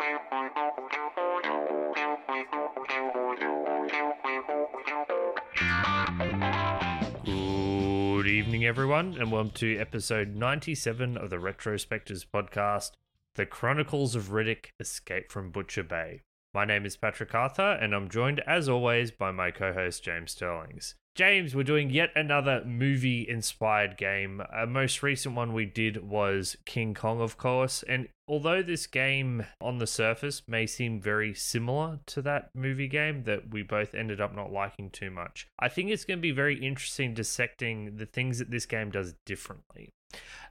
Good evening, everyone, and welcome to episode 97 of the Retrospectors podcast, The Chronicles of Riddick Escape from Butcher Bay. My name is Patrick Arthur, and I'm joined, as always, by my co host, James Sterlings. James, we're doing yet another movie inspired game. A most recent one we did was King Kong, of course. And although this game on the surface may seem very similar to that movie game that we both ended up not liking too much, I think it's going to be very interesting dissecting the things that this game does differently.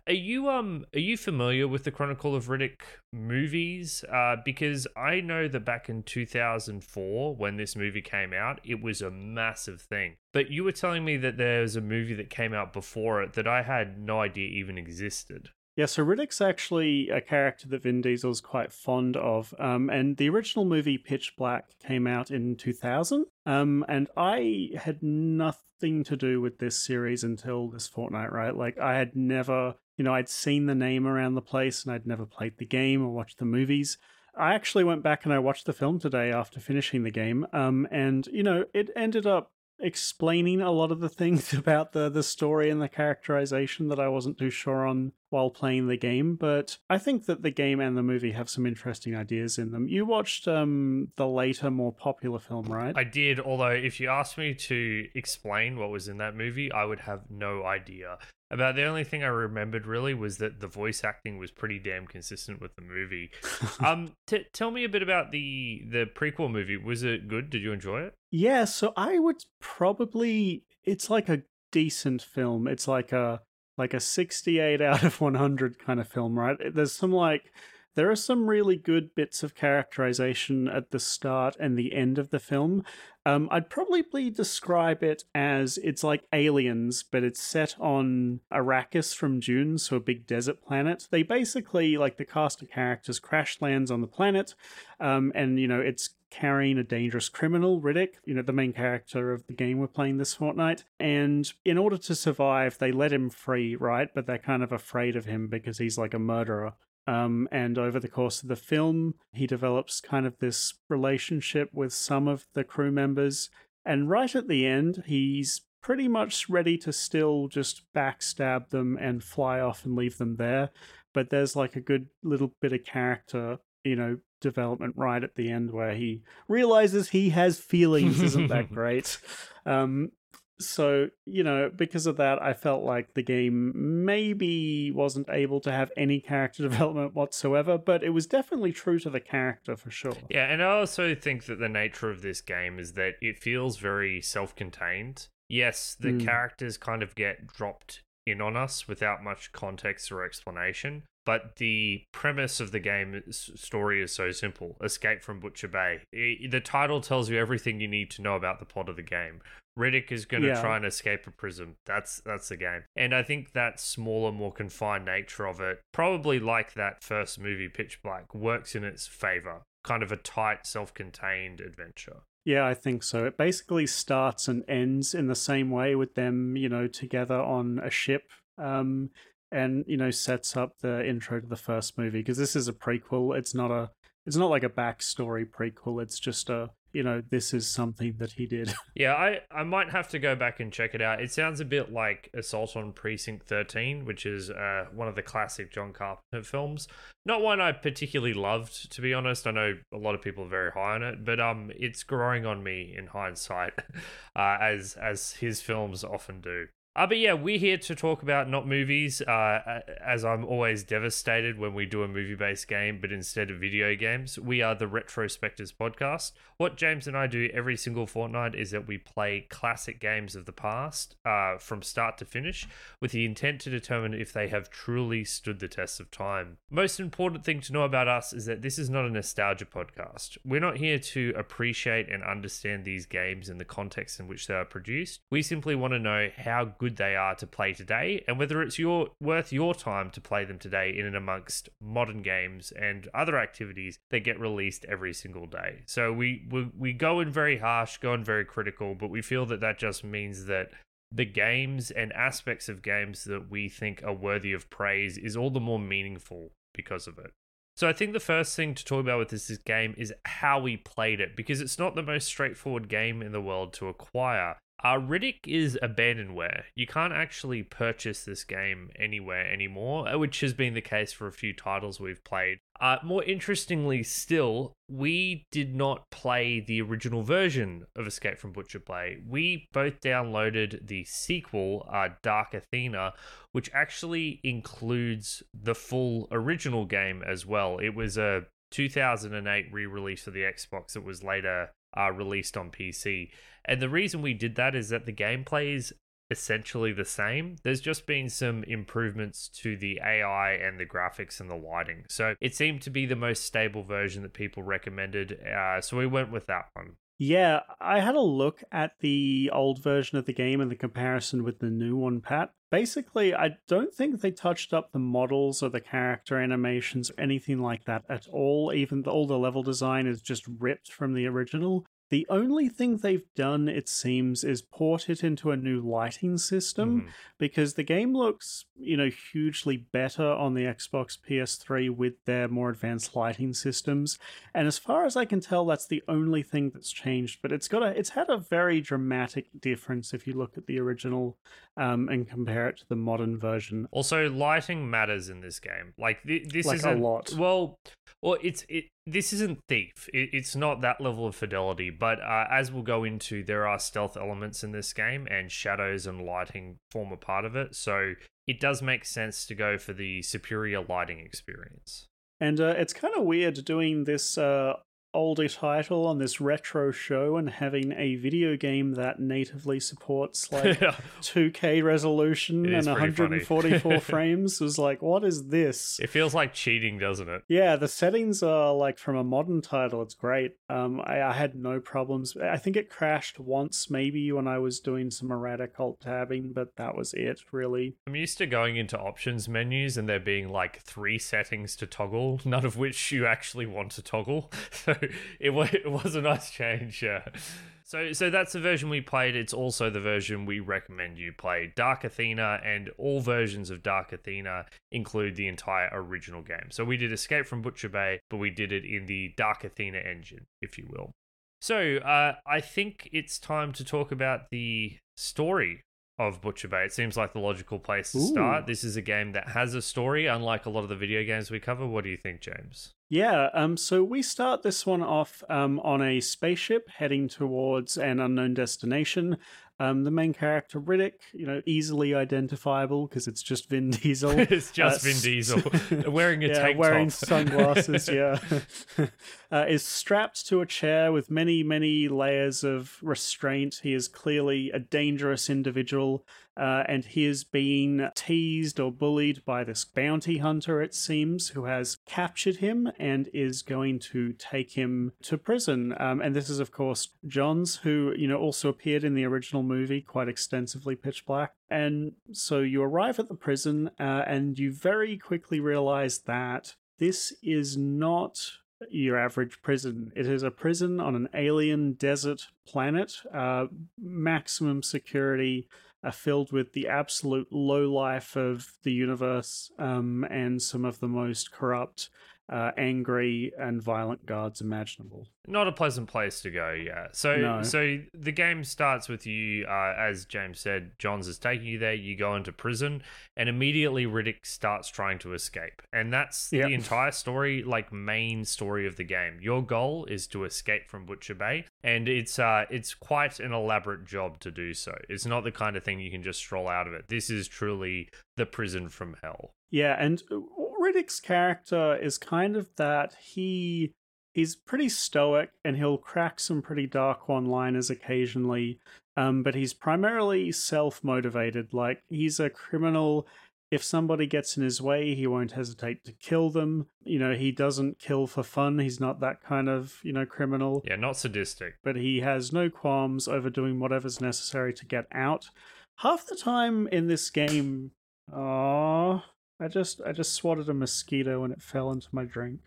Are you um are you familiar with the Chronicle of Riddick movies? Uh, because I know that back in 2004 when this movie came out, it was a massive thing. But you were telling me that there was a movie that came out before it that I had no idea even existed. Yeah, so Riddick's actually a character that Vin Diesel's quite fond of. Um, and the original movie Pitch Black came out in 2000. Um, and I had nothing to do with this series until this fortnight, right? Like, I had never, you know, I'd seen the name around the place and I'd never played the game or watched the movies. I actually went back and I watched the film today after finishing the game. Um, and, you know, it ended up explaining a lot of the things about the the story and the characterization that I wasn't too sure on while playing the game, but I think that the game and the movie have some interesting ideas in them. You watched um the later more popular film, right? I did, although if you asked me to explain what was in that movie, I would have no idea. About the only thing I remembered really was that the voice acting was pretty damn consistent with the movie. um, t- tell me a bit about the the prequel movie. Was it good? Did you enjoy it? Yeah, so I would probably it's like a decent film. It's like a like a 68 out of 100 kind of film, right? There's some like there are some really good bits of characterization at the start and the end of the film. Um, I'd probably describe it as it's like aliens, but it's set on Arrakis from Dune, so a big desert planet. They basically, like the cast of characters, crash lands on the planet, um, and you know it's carrying a dangerous criminal, Riddick, you know, the main character of the game we're playing this fortnight. And in order to survive, they let him free, right? But they're kind of afraid of him because he's like a murderer. Um, and over the course of the film, he develops kind of this relationship with some of the crew members. And right at the end, he's pretty much ready to still just backstab them and fly off and leave them there. But there's like a good little bit of character, you know, development right at the end where he realizes he has feelings. Isn't that great? Um, so you know because of that i felt like the game maybe wasn't able to have any character development whatsoever but it was definitely true to the character for sure. Yeah and i also think that the nature of this game is that it feels very self-contained. Yes the mm. characters kind of get dropped in on us without much context or explanation but the premise of the game story is so simple escape from butcher bay. The title tells you everything you need to know about the plot of the game Riddick is going to yeah. try and escape a prison. That's that's the game. And I think that smaller, more confined nature of it, probably like that first movie, Pitch Black, works in its favor. Kind of a tight, self-contained adventure. Yeah, I think so. It basically starts and ends in the same way with them, you know, together on a ship. Um, and you know sets up the intro to the first movie because this is a prequel. It's not a it's not like a backstory prequel. It's just a you know this is something that he did. yeah, I I might have to go back and check it out. It sounds a bit like Assault on Precinct Thirteen, which is uh, one of the classic John Carpenter films. Not one I particularly loved, to be honest. I know a lot of people are very high on it, but um, it's growing on me in hindsight, uh, as as his films often do. Uh, but yeah, we're here to talk about not movies, uh, as I'm always devastated when we do a movie based game, but instead of video games. We are the Retrospectors podcast. What James and I do every single fortnight is that we play classic games of the past uh, from start to finish with the intent to determine if they have truly stood the test of time. Most important thing to know about us is that this is not a nostalgia podcast. We're not here to appreciate and understand these games in the context in which they are produced. We simply want to know how good good they are to play today and whether it's your worth your time to play them today in and amongst modern games and other activities that get released every single day. So we we, we go in very harsh, go in very critical, but we feel that that just means that the games and aspects of games that we think are worthy of praise is all the more meaningful because of it. So I think the first thing to talk about with this, this game is how we played it because it's not the most straightforward game in the world to acquire. Uh, Riddick is abandonware. You can't actually purchase this game anywhere anymore, uh, which has been the case for a few titles we've played. Uh, more interestingly, still, we did not play the original version of Escape from Butcher Bay. We both downloaded the sequel, uh, Dark Athena, which actually includes the full original game as well. It was a 2008 re release for the Xbox that was later uh, released on PC. And the reason we did that is that the gameplay is essentially the same. There's just been some improvements to the AI and the graphics and the lighting. So it seemed to be the most stable version that people recommended. Uh, so we went with that one. Yeah, I had a look at the old version of the game and the comparison with the new one, Pat. Basically, I don't think they touched up the models or the character animations or anything like that at all. Even all the level design is just ripped from the original. The only thing they've done, it seems, is port it into a new lighting system Mhm. because the game looks, you know, hugely better on the Xbox PS3 with their more advanced lighting systems. And as far as I can tell, that's the only thing that's changed. But it's got a, it's had a very dramatic difference if you look at the original um, and compare it to the modern version. Also, lighting matters in this game. Like th- this Like a isn't lot. well, well, it's it. This isn't Thief. It, it's not that level of fidelity. But uh, as we'll go into, there are stealth elements in this game, and shadows and lighting form a part of it. So it does make sense to go for the superior lighting experience. And uh, it's kind of weird doing this uh, older title on this retro show and having a video game that natively supports like 2K resolution and is pretty funny. 144 frames. Was like, what is this? it feels like cheating, doesn't it? Yeah, the settings are like from a modern title. It's great. Um, I, I had no problems. I think it crashed once, maybe when I was doing some erratic alt tabbing, but that was it, really. I'm used to going into options menus and there being like three settings to toggle, none of which you actually want to toggle. It was, it was a nice change, yeah. So so that's the version we played. It's also the version we recommend you play. Dark Athena and all versions of Dark Athena include the entire original game. So we did Escape from Butcher Bay, but we did it in the Dark Athena engine, if you will. So uh, I think it's time to talk about the story of Butcher Bay. It seems like the logical place to Ooh. start. This is a game that has a story, unlike a lot of the video games we cover. What do you think, James? Yeah, um, so we start this one off um, on a spaceship heading towards an unknown destination. Um, the main character, Riddick, you know, easily identifiable because it's just Vin Diesel. it's just Uh, Vin Diesel wearing a yeah, tank wearing top. sunglasses, yeah, uh, is strapped to a chair with many, many layers of restraint. He is clearly a dangerous individual, uh, and he is being teased or bullied by this bounty hunter, it seems, who has captured him and is going to take him to prison. Um, and this is, of course, Johns, who you know also appeared in the original movie quite extensively, Pitch Black. And so you arrive at the prison, uh, and you very quickly realize that this is not your average prison. It is a prison on an alien desert planet, uh, maximum security, uh, filled with the absolute low life of the universe, um, and some of the most corrupt, uh, angry, and violent guards imaginable. Not a pleasant place to go, yeah. So No. so the game starts with you, uh, as James said, Johns is taking you there, you go into prison, and immediately Riddick starts trying to escape. And that's Yep. the entire story, like main story of the game. Your goal is to escape from Butcher Bay, and it's uh it's quite an elaborate job to do so. It's not the kind of thing you can just stroll out of it. This is truly the prison from hell. Yeah, and Riddick's character is kind of that he he's pretty stoic and he'll crack some pretty dark one-liners occasionally. Um, but he's primarily self-motivated. Like he's a criminal. If somebody gets in his way, he won't hesitate to kill them. You know, he doesn't kill for fun. He's not that kind of, you know, criminal Yeah, not sadistic. but he has no qualms over doing whatever's necessary to get out. Half the time in this game, oh, I just I just swatted a mosquito and it fell into my drink.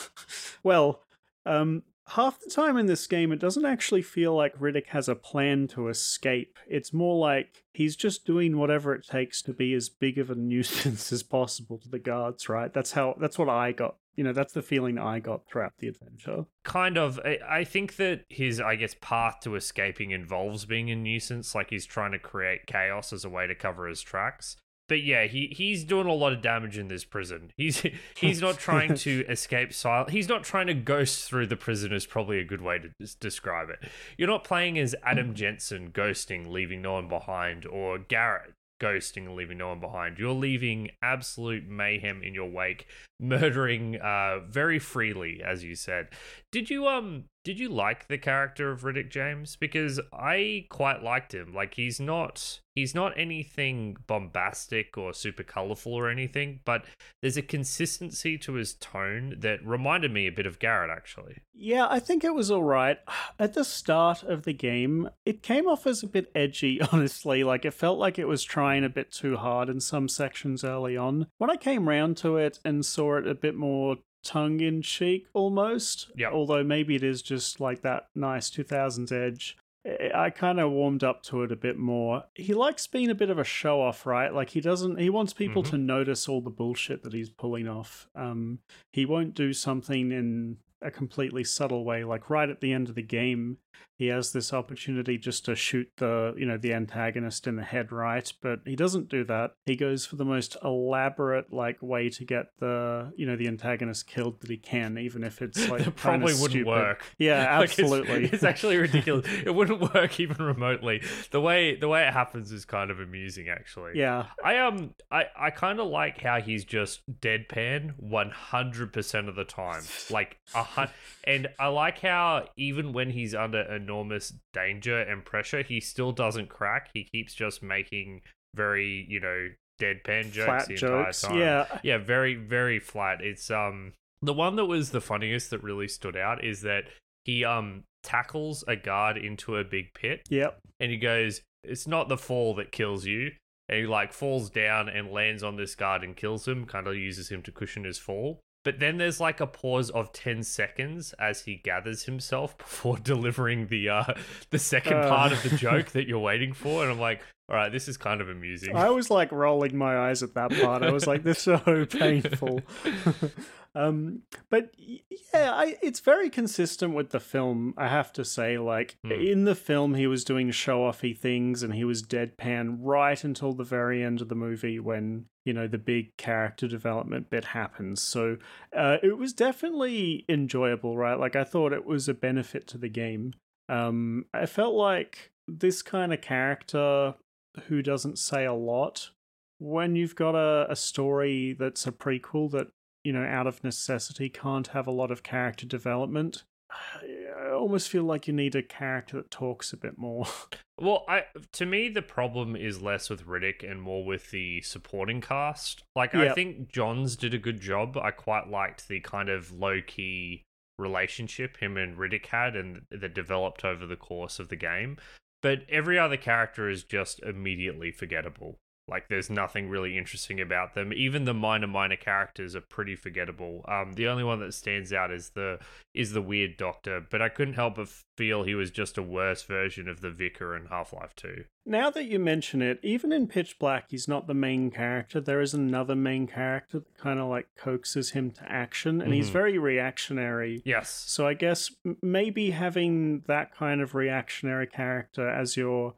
well, um, half the time in this game, it doesn't actually feel like Riddick has a plan to escape. It's more like he's just doing whatever it takes to be as big of a nuisance as possible to the guards. Right? That's how. That's what I got you know that's the feeling I got throughout the adventure. Kind of. I, I think that his, I guess, path to escaping involves being a nuisance. Like he's trying to create chaos as a way to cover his tracks. But yeah, he, he's doing a lot of damage in this prison. He's he's not trying to escape silence. He's not trying to ghost through the prison. Is probably a good way to des- describe it. You're not playing as Adam Jensen ghosting, leaving no one behind, or Garrett ghosting leaving no one behind. You're leaving absolute mayhem in your wake, murdering uh very freely, as you said. Did you um did you like the character of Riddick James? Because I quite liked him. Like he's not he's not anything bombastic or super colorful or anything, but there's a consistency to his tone that reminded me a bit of Garrett actually. Yeah, I think it was all right. At the start of the game, it came off as a bit edgy, honestly. Like it felt like it was trying a bit too hard in some sections early on. When I came round to it and saw it a bit more tongue in cheek almost, Yeah. although maybe it is just like that nice 2000s edge. I- kind of warmed up to it a bit more. He likes being a bit of a show off, right? Like he doesn't he wants people Mhm. to notice all the bullshit that he's pulling off. Um he won't do something in a completely subtle way like right at the end of the game he has this opportunity just to shoot the you know the antagonist in the head right but he doesn't do that he goes for the most elaborate like way to get the you know the antagonist killed that he can even if it's like probably wouldn't stupid. work. yeah Like, it's- absolutely it's, actually ridiculous. it wouldn't work even remotely. The way the way it happens is kind of amusing actually. yeah I um I, I kind of like how he's just deadpan 100% of the time. Like a and I like how even when he's under enormous danger and pressure, he still doesn't crack. He keeps just making very, you know, deadpan jokes flat the jokes entire time. yeah Yeah, very very flat. It's um the one that was the funniest that really stood out is that he um tackles a guard into a big pit yep and he goes, "It's not the fall that kills you." And he like falls down and lands on this guard and kills him. Kind of uses him to cushion his fall. But then there's like a pause of ten seconds as he gathers himself before delivering the uh the second Uh. part of the joke that you're waiting for. And I'm like, all right, this is kind of amusing. I was like rolling my eyes at that part. I was like, "This is so painful." um, but yeah, I, it's very consistent with the film. I have to say, like Hmm. in the film, he was doing show-offy things, and he was deadpan right until the very end of the movie when you know the big character development bit happens. So uh, it was definitely enjoyable, right? Like I thought it was a benefit to the game. Um, I felt like this kind of character who doesn't say a lot when you've got a, a story that's a prequel that you know out of necessity can't have a lot of character development i almost feel like you need a character that talks a bit more Well, I to me the problem is less with Riddick and more with the supporting cast. Like I think Johns did a good job. I quite liked the kind of low key relationship him and Riddick had and that developed over the course of the game. But every other character is just immediately forgettable. Like there's nothing really interesting about them. Even the minor minor characters are pretty forgettable. Um, the only one that stands out is the is the weird doctor, but I couldn't help but feel he was just a worse version of the vicar in Half Life Two. now that you mention it even in pitch black he's not the main character there is another main character that kind of like coaxes him to action and he's Mhm. very reactionary Yes. So I guess maybe having that kind of reactionary character as your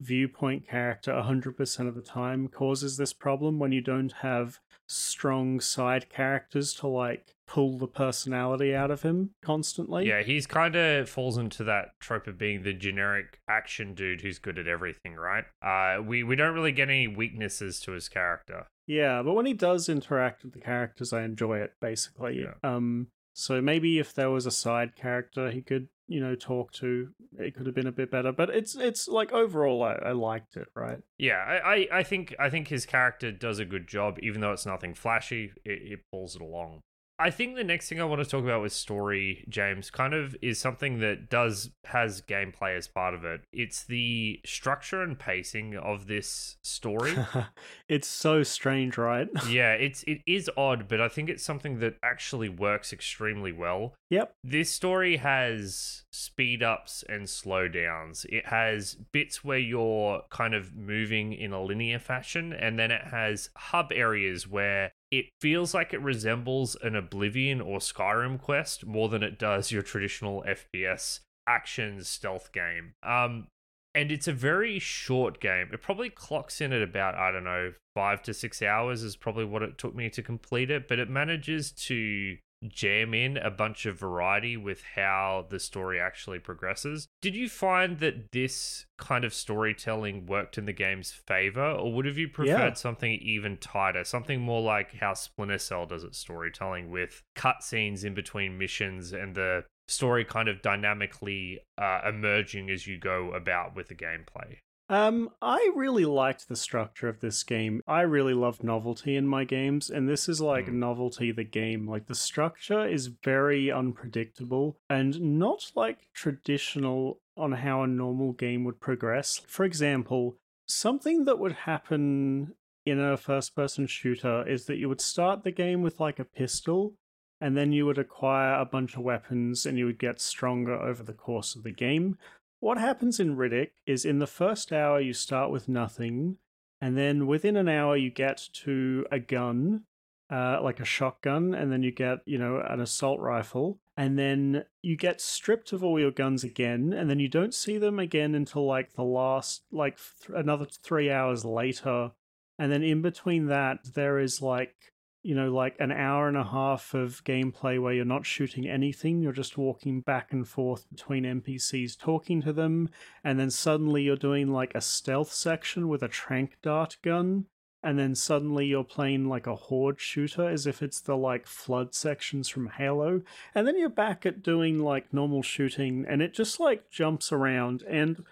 viewpoint character 100% of the time causes this problem when you don't have strong side characters to like pull the personality out of him constantly. Yeah, he's kind of falls into that trope of being the generic action dude who's good at everything, right? Uh, we we don't really get any weaknesses to his character. Yeah, but when he does interact with the characters, I enjoy it basically. Yeah. Um, so maybe if there was a side character he could, you know, talk to, it could have been a bit better. But it's it's like overall, I, I liked it. Right? Yeah, I, I, think I think his character does a good job, even though it's nothing flashy. It, it pulls it along. I think the next thing I want to talk about with story, James, kind of is something that does has gameplay as part of it. It's the structure and pacing of this story. it's so strange, right? yeah, it's it is odd, but I think it's something that actually works extremely well. Yep. This story has speed ups and slow downs. It has bits where you're kind of moving in a linear fashion, and then it has hub areas where it feels like it resembles an Oblivion or Skyrim quest more than it does your traditional FPS action stealth game. Um, and it's a very short game. It probably clocks in at about I don't know five to six hours is probably what it took me to complete it. But it manages to jam in a bunch of variety with how the story actually progresses. Did you find that this kind of storytelling worked in the game's favor, or would have you preferred yeah. something even tighter, something more like how Splinter Cell does its storytelling with cutscenes in between missions and the story kind of dynamically uh, emerging as you go about with the gameplay? Um, I really liked the structure of this game. I really love novelty in my games, and this is like mm. novelty the game. Like the structure is very unpredictable and not like traditional on how a normal game would progress. For example, something that would happen in a first person shooter is that you would start the game with like a pistol and then you would acquire a bunch of weapons and you would get stronger over the course of the game. What happens in Riddick is in the first hour you start with nothing, and then within an hour you get to a gun, uh, like a shotgun, and then you get, you know, an assault rifle, and then you get stripped of all your guns again, and then you don't see them again until like the last, like th- another three hours later. And then in between that, there is like you know, like an hour and a half of gameplay where you're not shooting anything, you're just walking back and forth between NPCs talking to them, and then suddenly you're doing like a stealth section with a trank dart gun, and then suddenly you're playing like a horde shooter as if it's the like flood sections from Halo, and then you're back at doing like normal shooting, and it just like jumps around and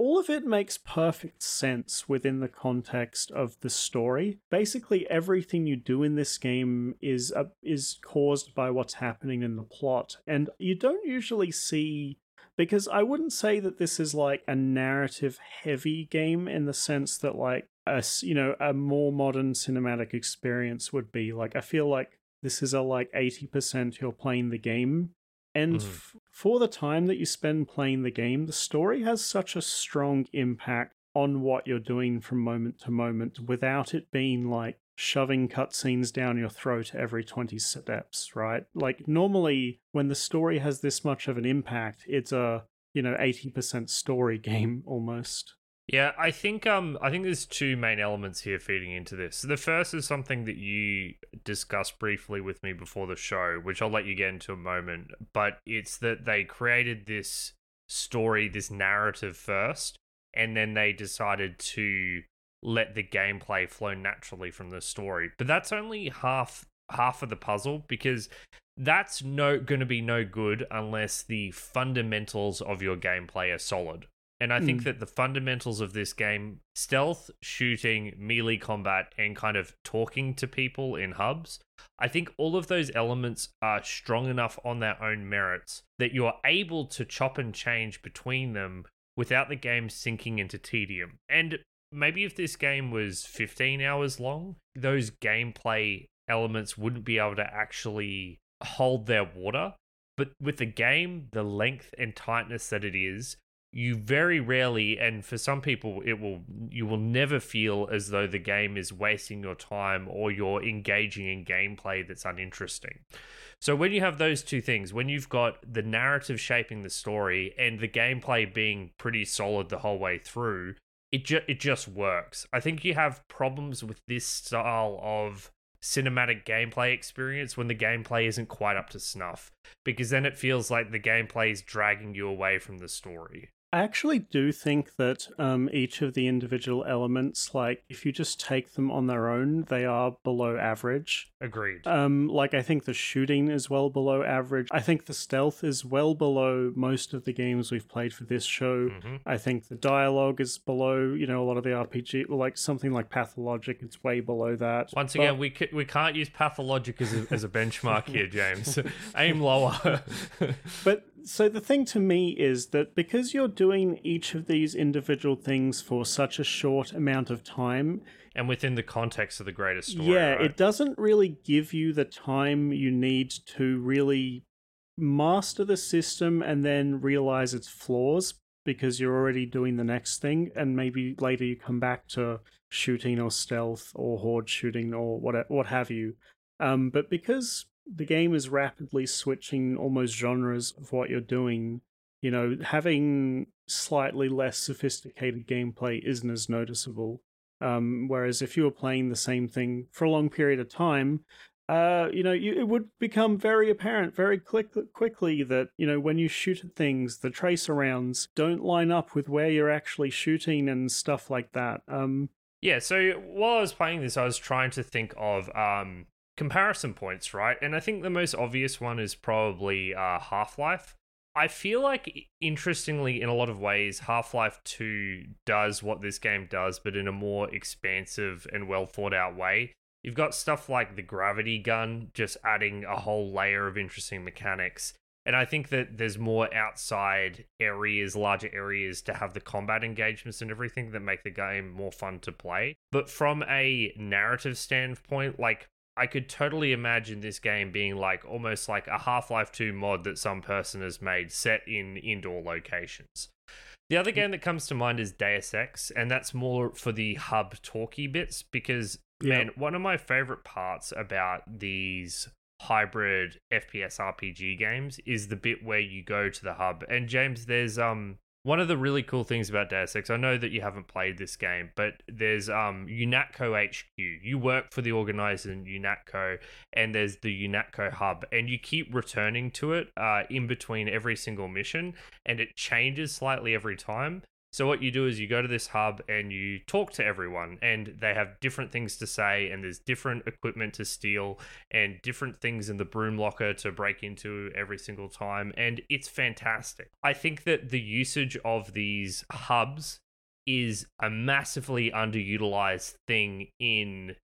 all of it makes perfect sense within the context of the story. Basically, everything you do in this game is uh, is caused by what's happening in the plot, and you don't usually see because I wouldn't say that this is like a narrative heavy game in the sense that like a you know a more modern cinematic experience would be. Like I feel like this is a like 80% you're playing the game and mm. f- for the time that you spend playing the game, the story has such a strong impact on what you're doing from moment to moment without it being like shoving cutscenes down your throat every 20 steps, right? Like normally when the story has this much of an impact, it's a, you know, 80% story game almost. Yeah, I think um I think there's two main elements here feeding into this. So the first is something that you discussed briefly with me before the show, which I'll let you get into a moment, but it's that they created this story, this narrative first, and then they decided to let the gameplay flow naturally from the story. But that's only half half of the puzzle because that's no going to be no good unless the fundamentals of your gameplay are solid. And I think mm. that the fundamentals of this game stealth, shooting, melee combat, and kind of talking to people in hubs I think all of those elements are strong enough on their own merits that you're able to chop and change between them without the game sinking into tedium. And maybe if this game was 15 hours long, those gameplay elements wouldn't be able to actually hold their water. But with the game, the length and tightness that it is, you very rarely and for some people it will you will never feel as though the game is wasting your time or you're engaging in gameplay that's uninteresting. So when you have those two things when you've got the narrative shaping the story and the gameplay being pretty solid the whole way through it ju- it just works. I think you have problems with this style of cinematic gameplay experience when the gameplay isn't quite up to snuff because then it feels like the gameplay is dragging you away from the story I actually do think that um, each of the individual elements, like if you just take them on their own, they are below average. Agreed. Um, like I think the shooting is well below average. I think the stealth is well below most of the games we've played for this show. Mm-hmm. I think the dialogue is below, you know, a lot of the RPG, like something like Pathologic, it's way below that. Once again, we c- we can't use Pathologic as a, as a benchmark here, James. Aim lower. but so the thing to me is that because you're doing each of these individual things for such a short amount of time and within the context of the greater story yeah right? it doesn't really give you the time you need to really master the system and then realize its flaws because you're already doing the next thing and maybe later you come back to shooting or stealth or horde shooting or what what have you. Um, but because the game is rapidly switching almost genres of what you're doing, you know, having slightly less sophisticated gameplay isn't as noticeable. Um, whereas if you were playing the same thing for a long period of time, uh, you know, you, it would become very apparent very quick, quickly that, you know, when you shoot at things, the tracer rounds don't line up with where you're actually shooting and stuff like that. Um, yeah, so while I was playing this, I was trying to think of um, comparison points, right? And I think the most obvious one is probably uh, Half Life. I feel like, interestingly, in a lot of ways, Half Life 2 does what this game does, but in a more expansive and well thought out way. You've got stuff like the gravity gun, just adding a whole layer of interesting mechanics. And I think that there's more outside areas, larger areas to have the combat engagements and everything that make the game more fun to play. But from a narrative standpoint, like I could totally imagine this game being like almost like a Half Life 2 mod that some person has made set in indoor locations. The other game that comes to mind is Deus Ex, and that's more for the hub talky bits because. Man, one of my favorite parts about these hybrid FPS RPG games is the bit where you go to the hub. And James, there's um one of the really cool things about Deus Ex. I know that you haven't played this game, but there's um UNATCO HQ. You work for the organizer in UNATCO, and there's the UNATCO hub, and you keep returning to it uh, in between every single mission, and it changes slightly every time. So what you do is you go to this hub and you talk to everyone and they have different things to say and there's different equipment to steal and different things in the broom locker to break into every single time and it's fantastic. I think that the usage of these hubs is a massively underutilized thing in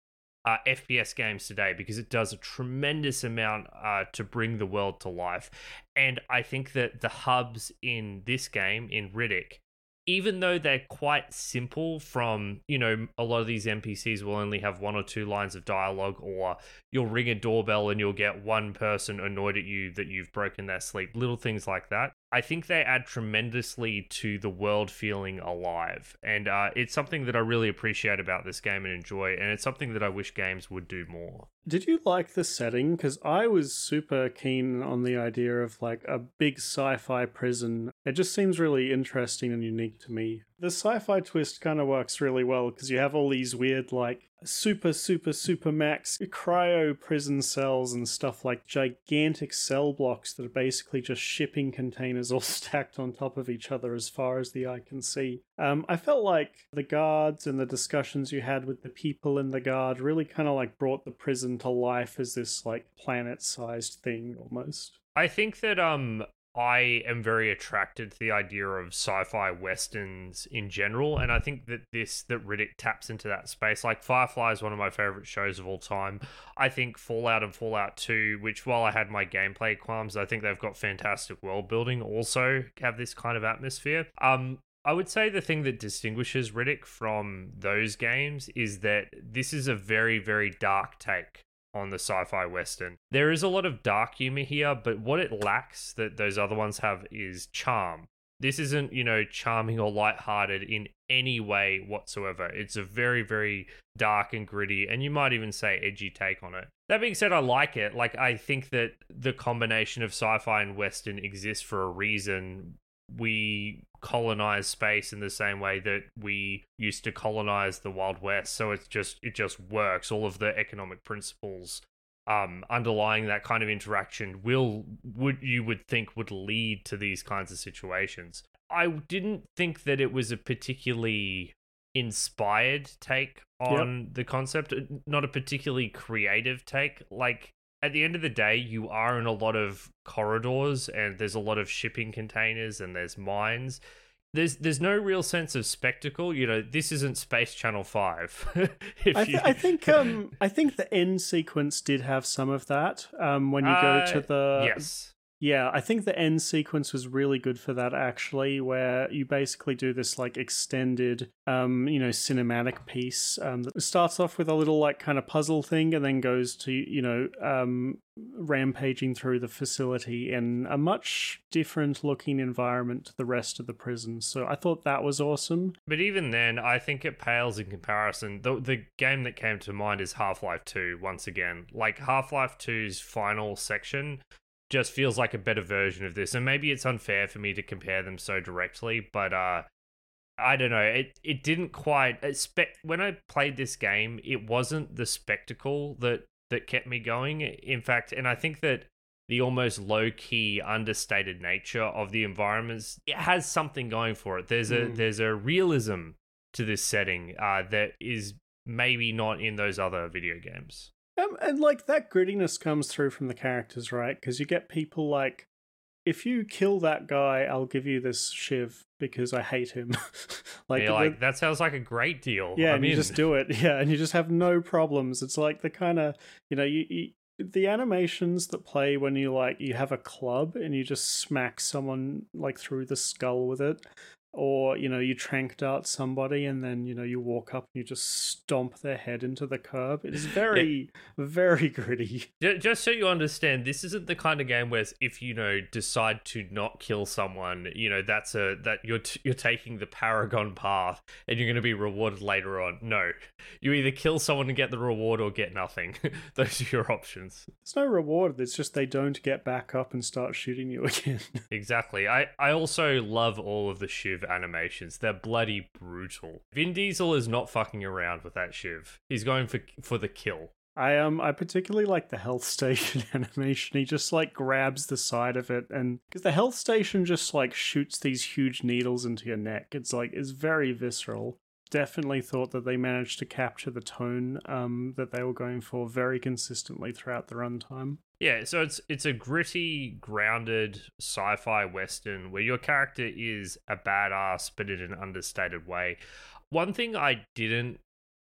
uh, FPS games today because it does a tremendous amount uh, to bring the world to life. And I think that the hubs in this game, in Riddick, even though they're quite simple from you know a lot of these npcs will only have one or two lines of dialogue or you'll ring a doorbell and you'll get one person annoyed at you that you've broken their sleep little things like that I think they add tremendously to the world feeling alive. And uh, it's something that I really appreciate about this game and enjoy. And it's something that I wish games would do more. Did you like the setting? Because I was super keen on the idea of like a big sci fi prison. It just seems really interesting and unique to me. The sci fi twist kind of works really well because you have all these weird, like, super, super, super max cryo prison cells and stuff like gigantic cell blocks that are basically just shipping containers all stacked on top of each other as far as the eye can see. Um, I felt like the guards and the discussions you had with the people in the guard really kind of like brought the prison to life as this like planet sized thing almost. I think that um I am very attracted to the idea of sci-fi westerns in general, and I think that this that Riddick taps into that space. Like Firefly is one of my favorite shows of all time. I think Fallout and Fallout Two, which while I had my gameplay qualms, I think they've got fantastic world building. Also have this kind of atmosphere. Um, I would say the thing that distinguishes Riddick from those games is that this is a very, very dark take on the sci-fi western. There is a lot of dark humor here, but what it lacks that those other ones have is charm. This isn't, you know, charming or light-hearted in any way whatsoever. It's a very, very dark and gritty, and you might even say edgy take on it. That being said, I like it. Like, I think that the combination of sci fi and Western exists for a reason we colonize space in the same way that we used to colonize the wild west. So it's just it just works. All of the economic principles um underlying that kind of interaction will would you would think would lead to these kinds of situations. I didn't think that it was a particularly inspired take on yep. the concept not a particularly creative take. Like at the end of the day, you are in a lot of corridors and there's a lot of shipping containers and there's mines. There's there's no real sense of spectacle. You know, this isn't Space Channel Five. I, th- you... I, think um I think the end sequence did have some of that. Um, when you uh, go to the yes Yeah, I think the end sequence was really good for that actually, where you basically do this like extended, um, you know, cinematic piece um, that starts off with a little like kind of puzzle thing and then goes to you know um, rampaging through the facility in a much different looking environment to the rest of the prison. So I thought that was awesome. But even then, I think it pales in comparison. The the game that came to mind is Half Life Two. Once again, like Half Life 2's final section just feels like a better version of this, and maybe it's unfair for me to compare them so directly, but uh. I don't know. It it didn't quite. Spe- when I played this game, it wasn't the spectacle that that kept me going. In fact, and I think that the almost low key, understated nature of the environments it has something going for it. There's a Mm. there's a realism to this setting uh, that is maybe not in those other video games. Um, and like that grittiness comes through from the characters, right? Because you get people like, if you kill that guy, I'll give you this shiv because I hate him. like, like that sounds like a great deal. yeah, I'm and you in. just do it. Yeah, and you just have no problems. It's like the kind of you know you, you the animations that play when you like you have a club and you just smack someone like through the skull with it. Or you know you trank dart somebody and then you know you walk up and you just stomp their head into the curb. It is very, very gritty. Just so you understand, this isn't the kind of game where if you know decide to not kill someone, you know that's a that you're t- you're taking the paragon path and you're going to be rewarded later on. No, you either kill someone and get the reward or get nothing. Those are your options. There's no reward. It's just they don't get back up and start shooting you again. Exactly. I I also love all of the Shiv animations. They're bloody brutal. Vin Diesel is not fucking around with that Shiv. He's going for for the kill. I um I particularly like the health station animation. He just like grabs the side of it and because the health station just like shoots these huge needles into your neck. It's like it's very visceral. Definitely thought that they managed to capture the tone um that they were going for very consistently throughout the runtime. Yeah, so it's it's a gritty, grounded sci-fi western where your character is a badass, but in an understated way. One thing I didn't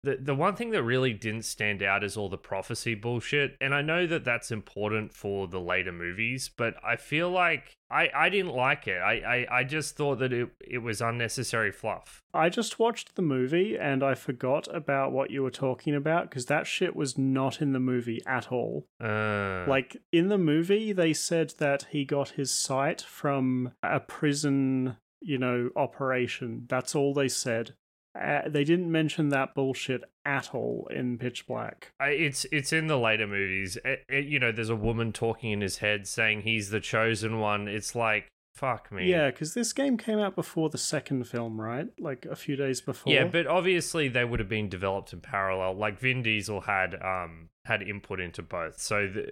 the the one thing that really didn't stand out is all the prophecy bullshit, and I know that that's important for the later movies, but I feel like I I didn't like it. I I, I just thought that it it was unnecessary fluff. I just watched the movie and I forgot about what you were talking about because that shit was not in the movie at all. Uh, Like in the movie, they said that he got his sight from a prison, you know, operation. That's all they said. Uh, they didn't mention that bullshit at all in Pitch Black. I, it's it's in the later movies. It, it- you know, there's a woman talking in his head saying he's the chosen one. It's like fuck me. Yeah, because this game came out before the second film, right? Like a few days before. Yeah, but obviously they would have been developed in parallel. Like Vin Diesel had um had input into both, so the,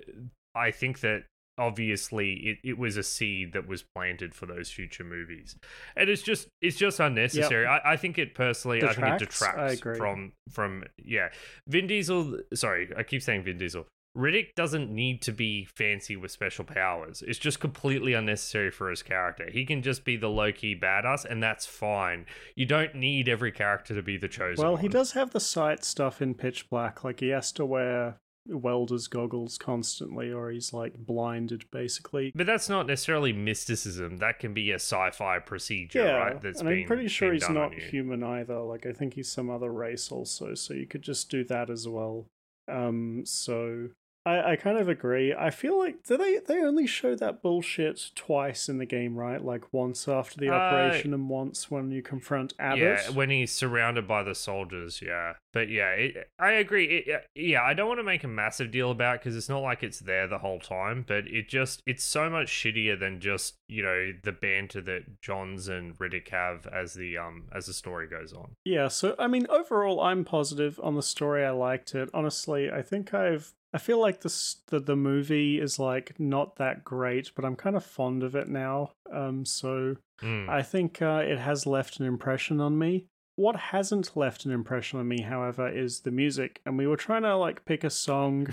I think that obviously it, it was a seed that was planted for those future movies, and it's just it's just unnecessary. I, I think it personally, I think it Detracts? Detracts from from yeah. Vin Diesel, sorry, I keep saying Vin Diesel. Riddick doesn't need to be fancy with special powers. It's just completely unnecessary for his character. He can just be the low key badass, and that's fine. You don't need every character to be the chosen. well, he does have the sight stuff in Pitch Black. Like he has to wear welder's goggles constantly, or he's like blinded, basically. But that's not necessarily mysticism. That can be a sci-fi procedure, yeah, right? That's and been, I'm pretty sure he's not human either. Like I think he's some other race also, so you could just do that as well. Um, so I, I kind of agree. I feel like do they they only show that bullshit twice in the game, right? Like once after the Uh, operation and once when you confront Abbott. Yeah, when he's surrounded by the soldiers, yeah. But yeah, it, I agree. It, yeah, I don't want to make a massive deal about because it's not like it's there the whole time, but it just it's so much shittier than just you know the banter that Johns and Riddick have as the um as the story goes on. Yeah, so I mean, overall, I'm positive on the story. I liked it. Honestly, I think I've. I feel like this the the movie is like not that great, but I'm kind of fond of it now. Um, so Mm. I think uh, it has left an impression on me. What hasn't left an impression on me, however, is the music. And we were trying to like pick a song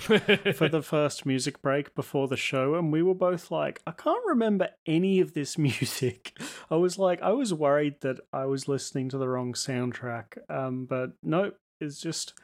for the first music break before the show, and we were both like, I can't remember any of this music. I was like, I was worried that I was listening to the wrong soundtrack. Um, but nope, it's just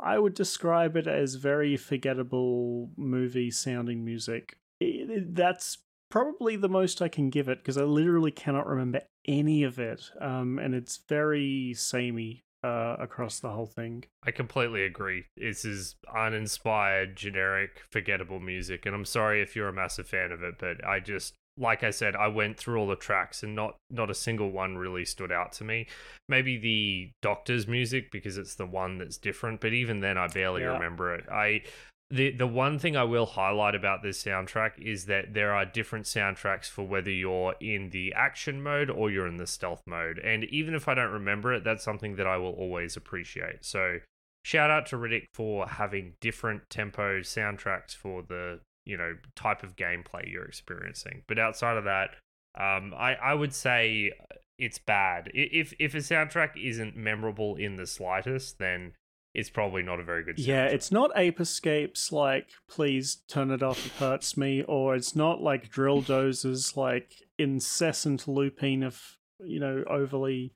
I would describe it as very forgettable movie sounding music. It- it- that's probably the most I can give it because I literally cannot remember any of it, um, and it's very samey uh, across the whole thing. I completely agree. This is uninspired, generic, forgettable music, and I'm sorry if you're a massive fan of it, but I just like I said, I went through all the tracks and not not a single one really stood out to me. Maybe the Doctor's music because it's the one that's different, but even then I barely Yeah. remember it. I the the one thing I will highlight about this soundtrack is that there are different soundtracks for whether you're in the action mode or you're in the stealth mode. And even if I don't remember it, that's something that I will always appreciate. So shout out to Riddick for having different tempo soundtracks for the you know type of gameplay you're experiencing. But outside of that, um, I I would say it's bad. If if a soundtrack isn't memorable in the slightest, then it's probably not a very good. Yeah, it's not Ape Escapes like "Please turn it off, it hurts me," or it's not like Drill Dozers like incessant looping of you know overly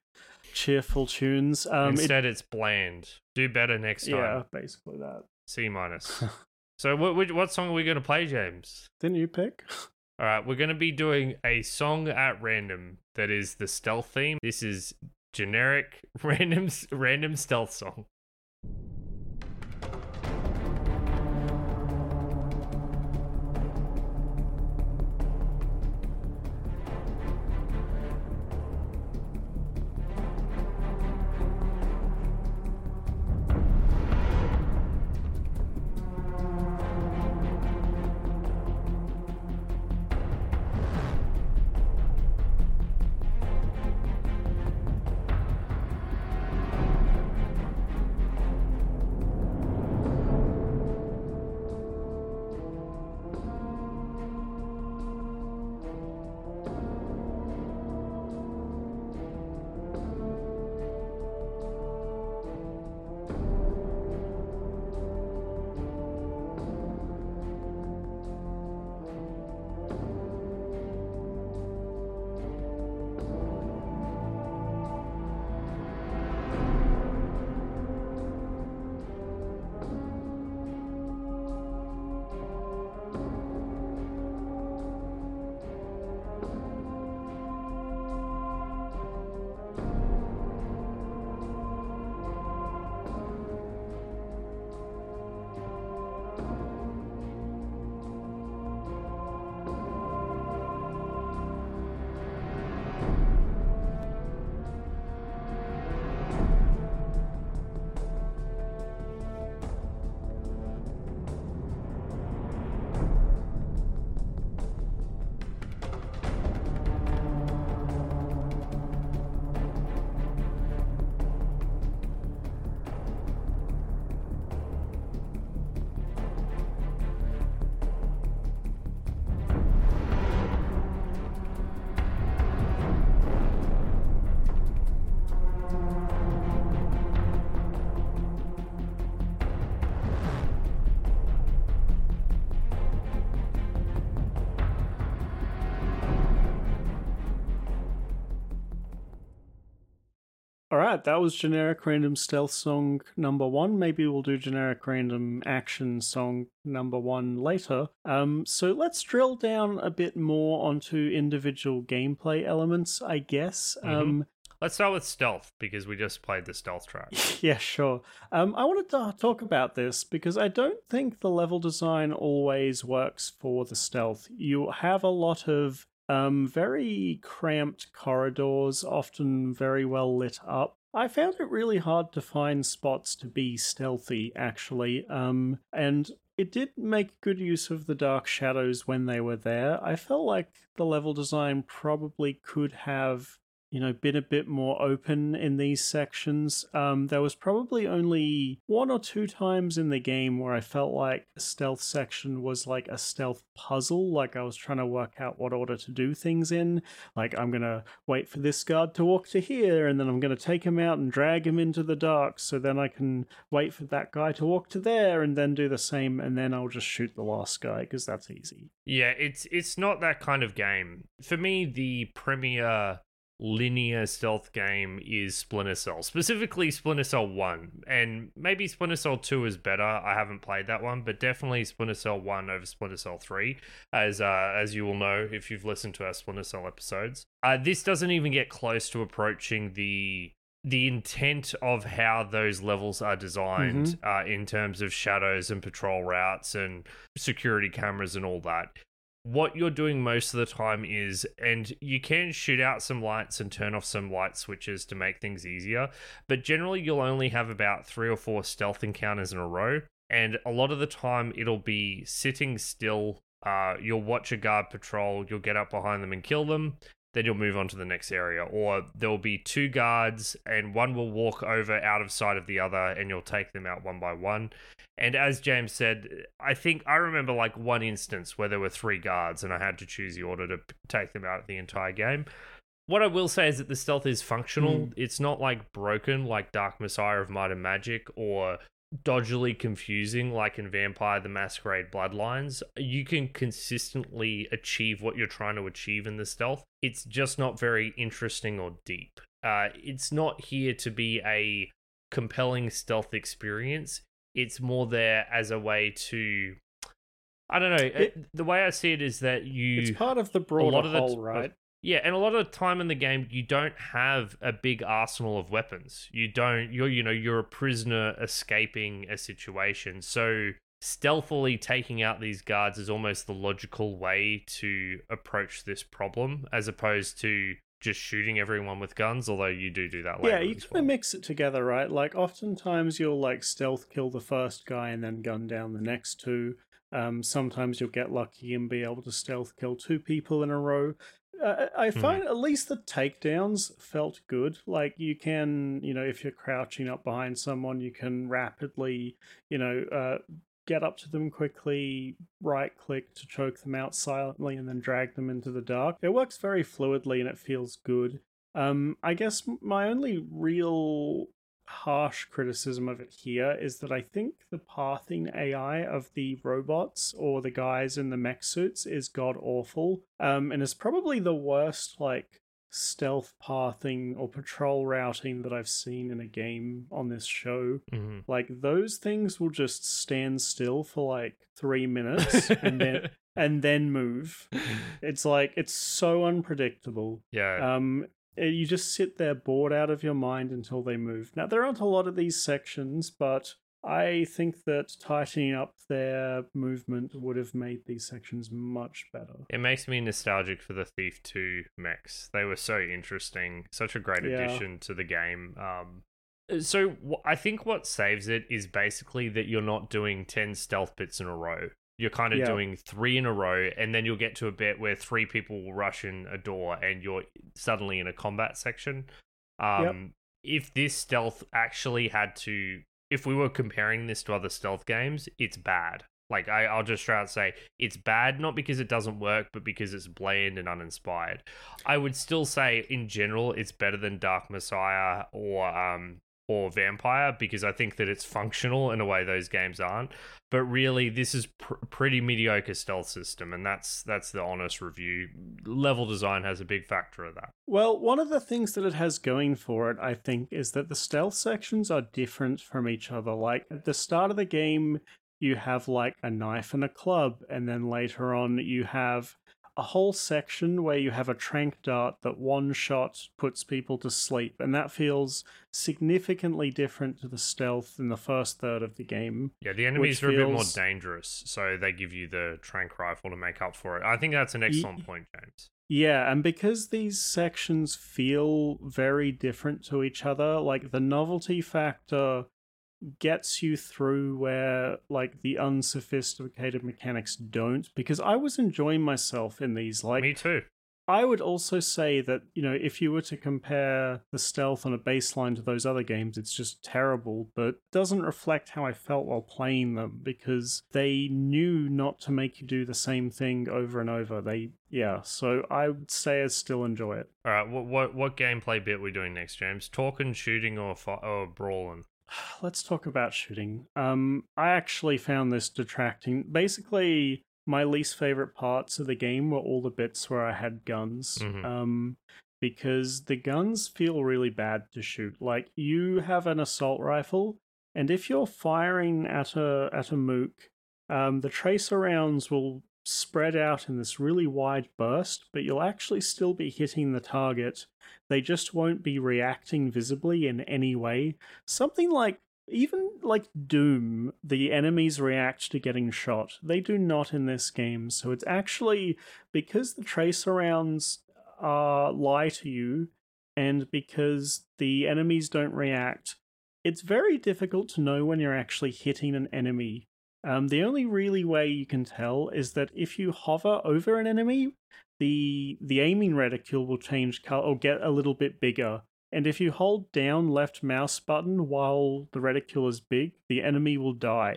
cheerful tunes. Um, it- Instead, it's bland. Do better next time. yeah, basically that. C minus. so what what song are we going to play, James? Didn't you pick? All right, we're going to be doing a song at random that is the stealth theme. This is generic random random stealth song. All right, that was generic random stealth song number one. Maybe we'll do generic random action song number one later. Um, so let's drill down a bit more onto individual gameplay elements, I guess. Um, Let's start with stealth because we just played the stealth track. yeah, sure. Um, I wanted to talk about this because I don't think the level design always works for the stealth. You have a lot of um, very cramped corridors, often very well lit up. I found it really hard to find spots to be stealthy, actually, um, and it did make good use of the dark shadows when they were there. I felt like the level design probably could have you know, been a bit more open in these sections. Um, there was probably only one or two times in the game where I felt like a stealth section was like a stealth puzzle, like I was trying to work out what order to do things in. Like, I'm to wait for this guard to walk to here, and then I'm to take him out and drag him into the dark, so then I can wait for that guy to walk to there, and then do the same, and then I'll just shoot the last guy, because that's easy. Yeah, it's it's not that kind of game. For me, the premier linear stealth game is Splinter Cell, specifically Splinter Cell 1. And maybe Splinter Cell 2 is better. I haven't played that one, but definitely Splinter Cell 1 over Splinter Cell 3, as uh, as you will know if you've listened to our Splinter Cell episodes. Uh, this doesn't even get close to approaching the the intent of how those levels are designed Mm-hmm. uh, in terms of shadows and patrol routes and security cameras and all that what you're doing most of the time is, and you can shoot out some lights and turn off some light switches to make things easier, but generally you'll only have about three or four stealth encounters in a row. And a lot of the time it'll be sitting still. Uh, you'll watch a guard patrol, you'll get up behind them and kill them, then you'll move on to the next area. Or there'll be two guards, and one will walk over out of sight of the other, and you'll take them out one by one. And as James said, I think I remember like one instance where there were three guards and I had to choose the order to take them out the entire game. What I will say is that the stealth is functional. Mm. It's not like broken like Dark Messiah of Might and Magic or dodgily confusing like in Vampire the Masquerade Bloodlines. You can consistently achieve what you're trying to achieve in the stealth. It's just not very interesting or deep. Uh, it's not here to be a compelling stealth experience it's more there as a way to i don't know It- the way i see it is that you It's part of the broader lot of the whole, right? Yeah and a lot of the time in the game you don't have a big arsenal of weapons you don't you're you know you're a prisoner escaping a situation so stealthily taking out these guards is almost the logical way to approach this problem as opposed to just shooting everyone with guns although you do do that later Yeah, you kind well. of mix it together, right? Like, oftentimes you'll like stealth kill the first guy and then gun down the next two. Um, sometimes you'll get lucky and be able to stealth kill two people in a row. Uh, I Hmm. find at least the takedowns felt good. Like you can, you know, if you're crouching up behind someone, you can rapidly, you know, uh, get up to them quickly, right click to choke them out silently, and then drag them into the dark. It works very fluidly and it feels good. Um, I guess my only real harsh criticism of it here is that I think the pathing AI of the robots or the guys in the mech suits is god awful. Um, and it's probably the worst like stealth pathing or patrol routing that I've seen in a game on this show. Mhm. Like those things will just stand still for like three minutes and then and then move. It's like it's so unpredictable. yeah Um, you just sit there bored out of your mind until they move. Now there aren't a lot of these sections, but I think that tightening up their movement would have made these sections much better. It makes me nostalgic for the Thief 2 mechs. They were so interesting, such a great Yeah. addition to the game. Um, so I think what saves it is basically that you're not doing 10 stealth bits in a row. You're kind of Yeah. doing three in a row, and then you'll get to a bit where three people will rush in a door and you're suddenly in a combat section. Um, If this stealth actually had to, if we were comparing this to other stealth games, it's bad. Like I, I'll just try out say it's bad, not because it doesn't work, but because it's bland and uninspired. I would still say in general it's better than Dark Messiah or um or Vampire because I think that it's functional in a way those games aren't. But really, this is pr- pretty mediocre stealth system, and that's that's the honest review. Level design has a big factor of that. Well, one of the things that it has going for it, I think, is that the stealth sections are different from each other. Like at the start of the game, you have like a knife and a club, and then later on, you have a whole section where you have a trank dart that one shot puts people to sleep, and that feels significantly different to the stealth in the first third of the game. Yeah, the enemies are a bit more dangerous, so they give you the trank rifle to make up for it. I think that's an excellent point, James. Yeah, and because these sections feel very different to each other, like the novelty factor gets you through where like the unsophisticated mechanics don't because I was enjoying myself in these like Me too. I would also say that, you know, if you were to compare the stealth on a baseline to those other games, it's just terrible, but doesn't reflect how I felt while playing them because they knew not to make you do the same thing over and over. They, yeah, so I would say I still enjoy it. All right, what what what gameplay bit we doing next, James? Talking, shooting, or fi- or brawling? Let's talk about shooting. Um, I actually found this detracting. Basically, my least favorite parts of the game were all the bits where I had guns. Mhm. Um, because the guns feel really bad to shoot. Like you have an assault rifle, and if you're firing at a at a mook, um, the tracer rounds will spread out in this really wide burst, but you'll actually still be hitting the target. They just won't be reacting visibly in any way. Something like even like Doom, the enemies react to getting shot. They do not in this game. So it's actually because the tracer rounds uh, lie to you, and because the enemies don't react, it's very difficult to know when you're actually hitting an enemy. Um, the only really way you can tell is that if you hover over an enemy, the the aiming reticule will change color or get a little bit bigger. And if you hold down left mouse button while the reticule is big, the enemy will die.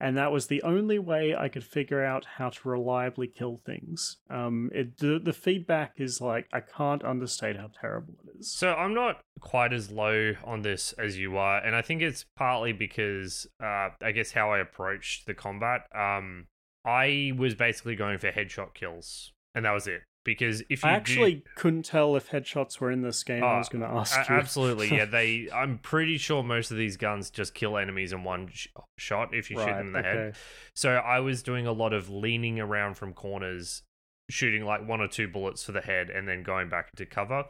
And that was the only way I could figure out how to reliably kill things. Um, it, the, the feedback is like, I can't understate how terrible it is. So I'm not quite as low on this as you are. And I think it's partly because, uh, I guess, how I approached the combat. Um, I was basically going for headshot kills, and that was it because if you I actually do, couldn't tell if headshots were in this game. I was ah, going to ask you. absolutely, yeah. They, I'm pretty sure most of these guns just kill enemies in one sh- shot if you shoot them in the head. So I was doing a lot of leaning around from corners, shooting like one or two bullets for the head, and then going back into cover.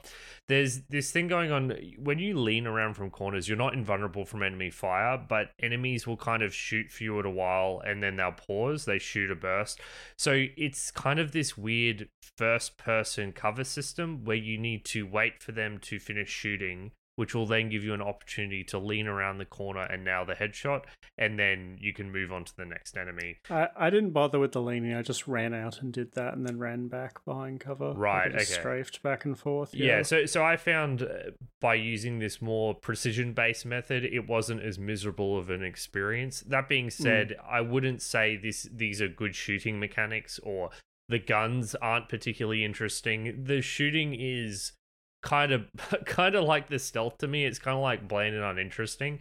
There's this thing going on when you lean around from corners. You're not invulnerable from enemy fire, but enemies will kind of shoot for you at a while, and then they'll pause. They shoot a burst. So it's kind of this weird first person cover system where you need to wait for them to finish shooting. Which will then give you an opportunity to lean around the corner and nail the headshot, and then you can move on to the next enemy. I, I didn't bother with the leaning. I just ran out and did that, and then ran back behind cover. Right, just okay. Strafed back and forth. Yeah. so so I found uh, by using this more precision based method, it wasn't as miserable of an experience. That being said, I wouldn't say this these are good shooting mechanics or the guns aren't particularly interesting. The shooting is kind of kind of like the stealth to me. It's kind of like bland and uninteresting.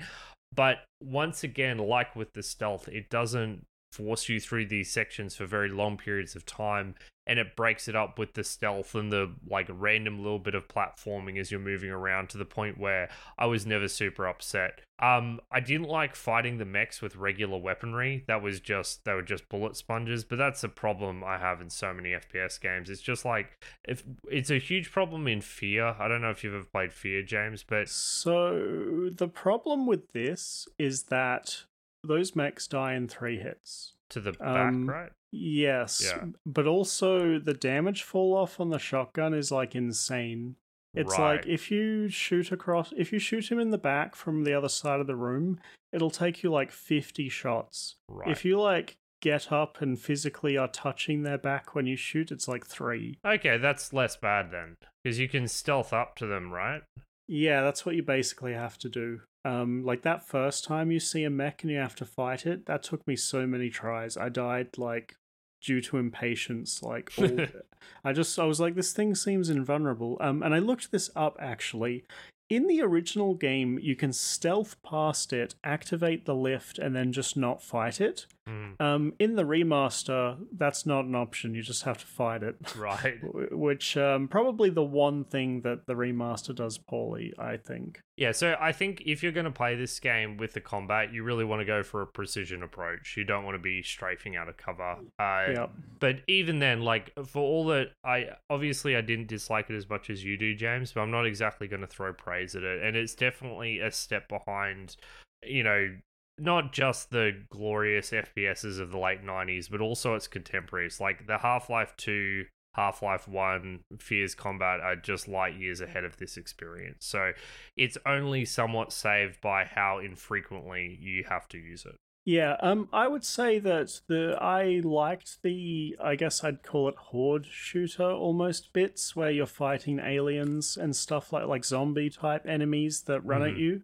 But once again, like with the stealth, it doesn't force you through these sections for very long periods of time and it breaks it up with the stealth and the like random little bit of platforming as you're moving around to the point where I was never super upset. Um I didn't like fighting the mechs with regular weaponry. That was just they were just bullet sponges, but that's a problem I have in so many FPS games. It's just like if it's a huge problem in Fear. I don't know if you've ever played Fear, James, but So the problem with this is that those mechs die in three hits. to the Um, back, right? Yes, Yeah. but also the damage fall off on the shotgun is like insane. It's like if you shoot across, if you shoot him in the back from the other side of the room, it'll take you like 50 shots. Right. If you like get up and physically are touching their back when you shoot, it's like three. Okay, that's less bad then, because you can stealth up to them, right? Yeah, that's what you basically have to do. Um, like that first time you see a mech and you have to fight it, that took me so many tries. I died like due to impatience. Like all, I just I was like, this thing seems invulnerable. Um, and I looked this up actually. In the original game, you can stealth past it, activate the lift, and then just not fight it. Mm, Um, in the remaster, that's not an option. You just have to fight it. right. Which um, probably the one thing that the remaster does poorly, I think. Yeah, so I think if you're going to play this game with the combat, you really want to go for a precision approach. You don't want to be strafing out of cover. Uh, Yep. But even then, like for all that, I obviously I didn't dislike it as much as you do, James. But I'm not exactly going to throw praise at it, and it's definitely a step behind. You know, not just the glorious FPSs of the late '90s, but also its contemporaries, like the Half Life Two. Half Life 1, Fears Combat are just light years ahead of this experience. So it's only somewhat saved by how infrequently you have to use it. Yeah, um, I would say that the I liked the I guess I'd call it horde shooter almost bits where you're fighting aliens and stuff like like zombie type enemies that run at Mhm. you.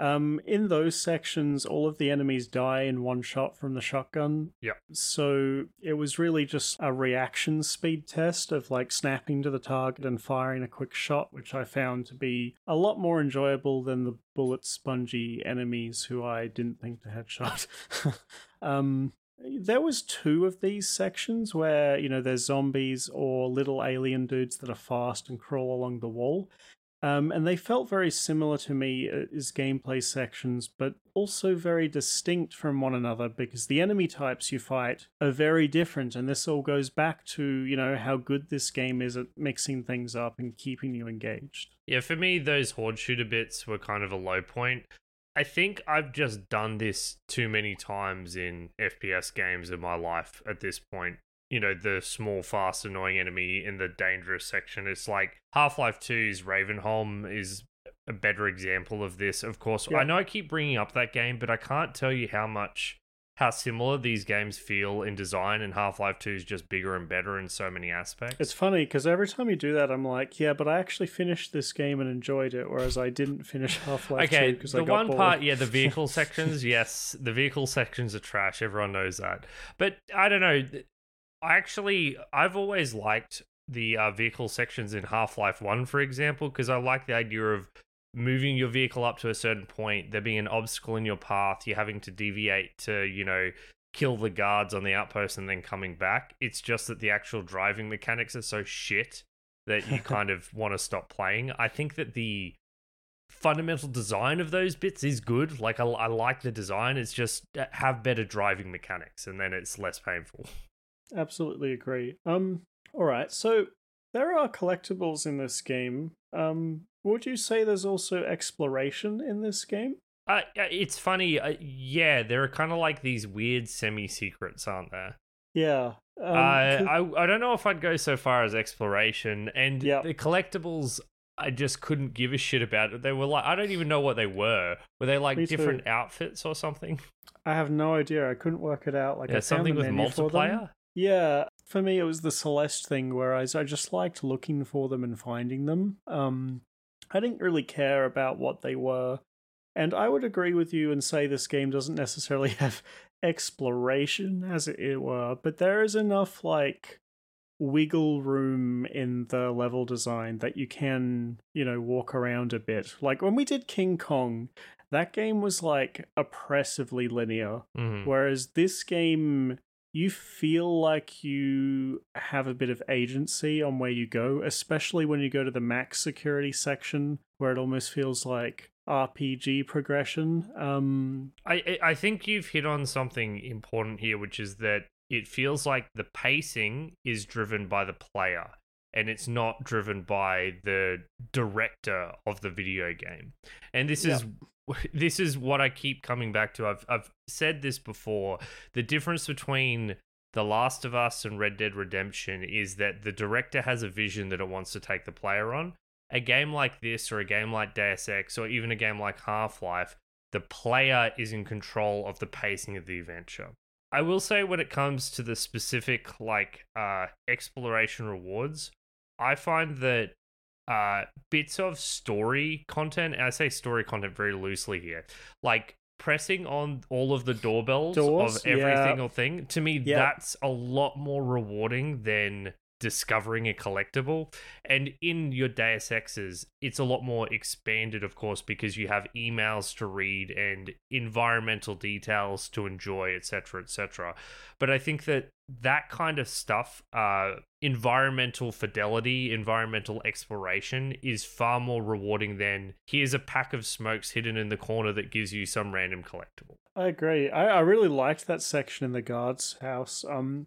Um, in those sections, all of the enemies die in one shot from the shotgun. Yep. So it was really just a reaction speed test of like snapping to the target and firing a quick shot, which I found to be a lot more enjoyable than the bullet spongy enemies who I didn't think to headshot. um, there was two of these sections where you know there's zombies or little alien dudes that are fast and crawl along the wall um, and they felt very similar to me uh, as gameplay sections, but also very distinct from one another because the enemy types you fight are very different. And this all goes back to, you know, how good this game is at mixing things up and keeping you engaged. Yeah, for me, those horde shooter bits were kind of a low point. I think I've just done this too many times in FPS games in my life at this point you know the small fast annoying enemy in the dangerous section it's like half-life 2's ravenholm is a better example of this of course yeah. i know i keep bringing up that game but i can't tell you how much how similar these games feel in design and half-life 2 is just bigger and better in so many aspects it's funny because every time you do that i'm like yeah but i actually finished this game and enjoyed it whereas i didn't finish half-life okay 2 because the I got Okay the one bored. part yeah the vehicle sections yes the vehicle sections are trash everyone knows that but i don't know I actually, I've always liked the uh, vehicle sections in Half Life 1, for example, because I like the idea of moving your vehicle up to a certain point, there being an obstacle in your path, you're having to deviate to, you know, kill the guards on the outpost and then coming back. It's just that the actual driving mechanics are so shit that you kind of want to stop playing. I think that the fundamental design of those bits is good. Like, I, I like the design, it's just uh, have better driving mechanics and then it's less painful. Absolutely agree. Um, all right. So there are collectibles in this game. Um, would you say there's also exploration in this game? Uh, it's funny. Uh, yeah, there are kind of like these weird semi secrets, aren't there? Yeah. Um, uh, I I don't know if I'd go so far as exploration and yep. the collectibles. I just couldn't give a shit about it. They were like I don't even know what they were. Were they like Me different too. outfits or something? I have no idea. I couldn't work it out. Like yeah, something with multiplayer. Yeah, for me it was the Celeste thing where I, I just liked looking for them and finding them. Um, I didn't really care about what they were. And I would agree with you and say this game doesn't necessarily have exploration, as it were, but there is enough, like, wiggle room in the level design that you can, you know, walk around a bit. Like when we did King Kong, that game was, like, oppressively linear. Mm-hmm. Whereas this game you feel like you have a bit of agency on where you go, especially when you go to the max security section, where it almost feels like RPG progression. Um, I I think you've hit on something important here, which is that it feels like the pacing is driven by the player and it's not driven by the director of the video game. And this is this is what I keep coming back to. I've I've said this before. The difference between The Last of Us and Red Dead Redemption is that the director has a vision that it wants to take the player on. A game like this, or a game like Deus Ex, or even a game like Half Life, the player is in control of the pacing of the adventure. I will say, when it comes to the specific like uh, exploration rewards, I find that uh, bits of story content. I say story content very loosely here, like pressing on all of the doorbells Doors, of every yeah. single thing. To me, Yeah. that's a lot more rewarding than discovering a collectible. And in your Deus Exes, it's a lot more expanded, of course, because you have emails to read and environmental details to enjoy, etc., etc. But I think that that kind of stuff, uh, environmental fidelity, environmental exploration, is far more rewarding than here's a pack of smokes hidden in the corner that gives you some random collectible. I agree. I, I really liked that section in the guard's house. Um,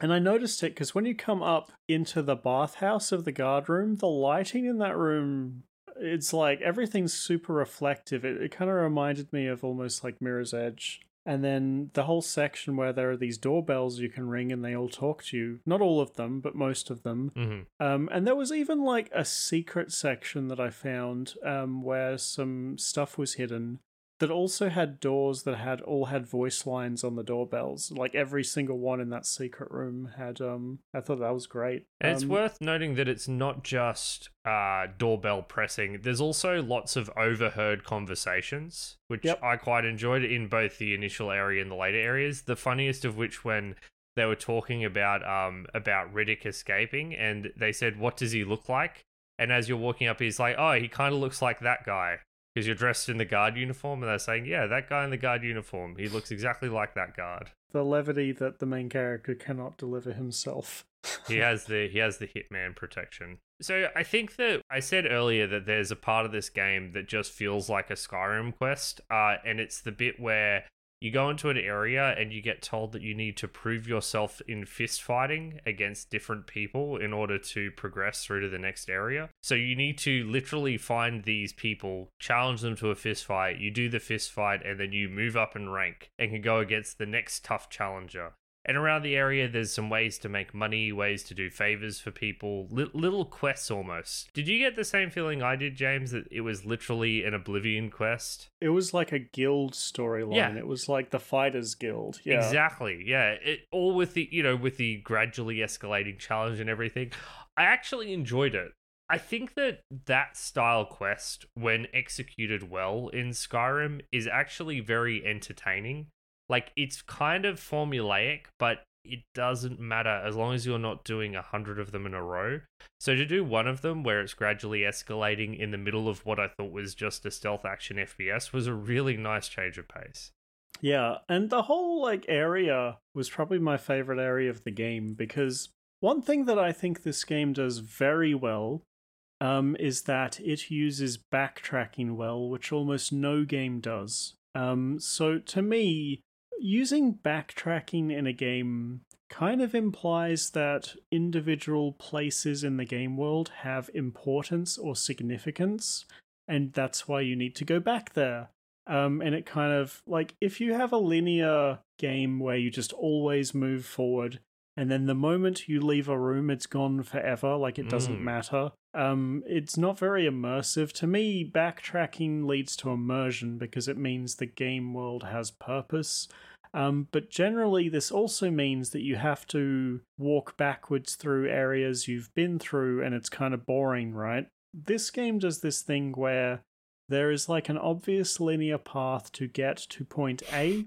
and I noticed it because when you come up into the bathhouse of the guard room, the lighting in that room, it's like everything's super reflective. It, it kind of reminded me of almost like Mirror's Edge. And then the whole section where there are these doorbells you can ring and they all talk to you. Not all of them, but most of them. Mm-hmm. Um, and there was even like a secret section that I found um, where some stuff was hidden that also had doors that had all had voice lines on the doorbells. Like every single one in that secret room had. Um, I thought that was great. And it's Um, worth noting that it's not just uh, doorbell pressing. There's also lots of overheard conversations, which Yep. I quite enjoyed in both the initial area and the later areas. The funniest of which when they were talking about um about Riddick escaping, and they said, "What does he look like?" And as you're walking up, he's like, "Oh, he kind of looks like that guy." Because you're dressed in the guard uniform, and they're saying, "Yeah, that guy in the guard uniform, he looks exactly like that guard." the levity that the main character cannot deliver himself. he has the he has the hitman protection. So I think that I said earlier that there's a part of this game that just feels like a Skyrim quest, uh, and it's the bit where you go into an area and you get told that you need to prove yourself in fist fighting against different people in order to progress through to the next area. So you need to literally find these people, challenge them to a fist fight, you do the fist fight, and then you move up in rank and can go against the next tough challenger. And around the area, there's some ways to make money, ways to do favors for people, li- little quests almost. Did you get the same feeling I did, James, that it was literally an Oblivion quest? It was like a guild storyline. Yeah. It was like the Fighters Guild. Yeah. Exactly. Yeah. It all with the you know with the gradually escalating challenge and everything. I actually enjoyed it. I think that that style quest, when executed well in Skyrim, is actually very entertaining. Like it's kind of formulaic, but it doesn't matter as long as you're not doing a hundred of them in a row. So to do one of them where it's gradually escalating in the middle of what I thought was just a stealth action FPS was a really nice change of pace. Yeah, and the whole like area was probably my favorite area of the game because one thing that I think this game does very well um, is that it uses backtracking well, which almost no game does. Um, so to me, using backtracking in a game kind of implies that individual places in the game world have importance or significance, and that's why you need to go back there. Um, and it kind of like if you have a linear game where you just always move forward, and then the moment you leave a room, it's gone forever, like it doesn't Mm. matter. Um, it's not very immersive. To me, backtracking leads to immersion because it means the game world has purpose. Um, but generally, this also means that you have to walk backwards through areas you've been through, and it's kind of boring, right? This game does this thing where there is like an obvious linear path to get to point A,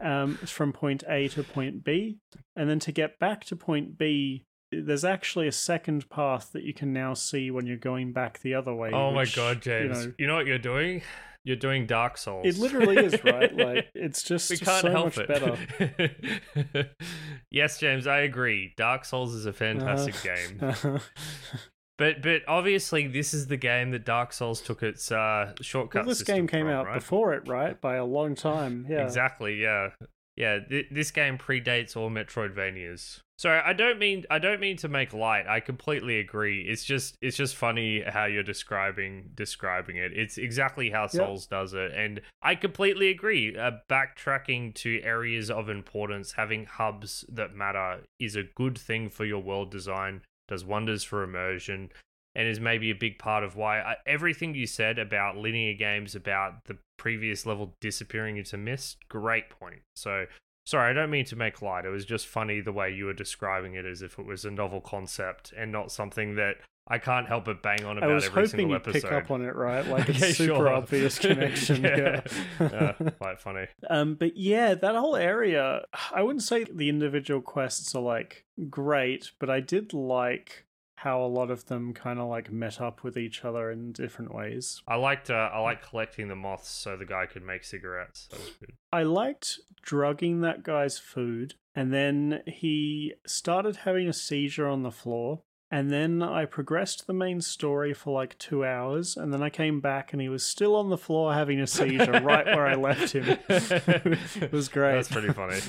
um, from point A to point B, and then to get back to point B, there's actually a second path that you can now see when you're going back the other way. Oh my god, James. You You know, know, what you're doing? You're doing Dark Souls. it literally is right. Like it's just we can't so help much it. better. yes, James, I agree. Dark Souls is a fantastic Uh, game. But but obviously this is the game that Dark Souls took its uh shortcut well, this game came from, out right? before it, right? By a long time. Yeah. Exactly, yeah. Yeah, th- this game predates all Metroidvanias. Sorry, I don't mean I don't mean to make light. I completely agree. It's just it's just funny how you're describing describing it. It's exactly how Souls does it, and I completely agree. Uh, backtracking to areas of importance, having hubs that matter, is a good thing for your world design. Does wonders for immersion, and is maybe a big part of why I, everything you said about linear games, about the previous level disappearing into mist, great point. So sorry, I don't mean to make light. It was just funny the way you were describing it as if it was a novel concept and not something that I can't help but bang on I about was every hoping single episode. pick up on it, right? Like it's Okay, super sure. obvious connection. yeah. yeah. Yeah, quite funny. Um, but yeah, that whole area, I wouldn't say the individual quests are like great, but I did like how a lot of them kind of like met up with each other in different ways. I liked uh, I liked collecting the moths so the guy could make cigarettes. That was good. I liked drugging that guy's food, and then he started having a seizure on the floor. And then I progressed the main story for like two hours, and then I came back and he was still on the floor having a seizure right where I left him. it was great. That's pretty funny.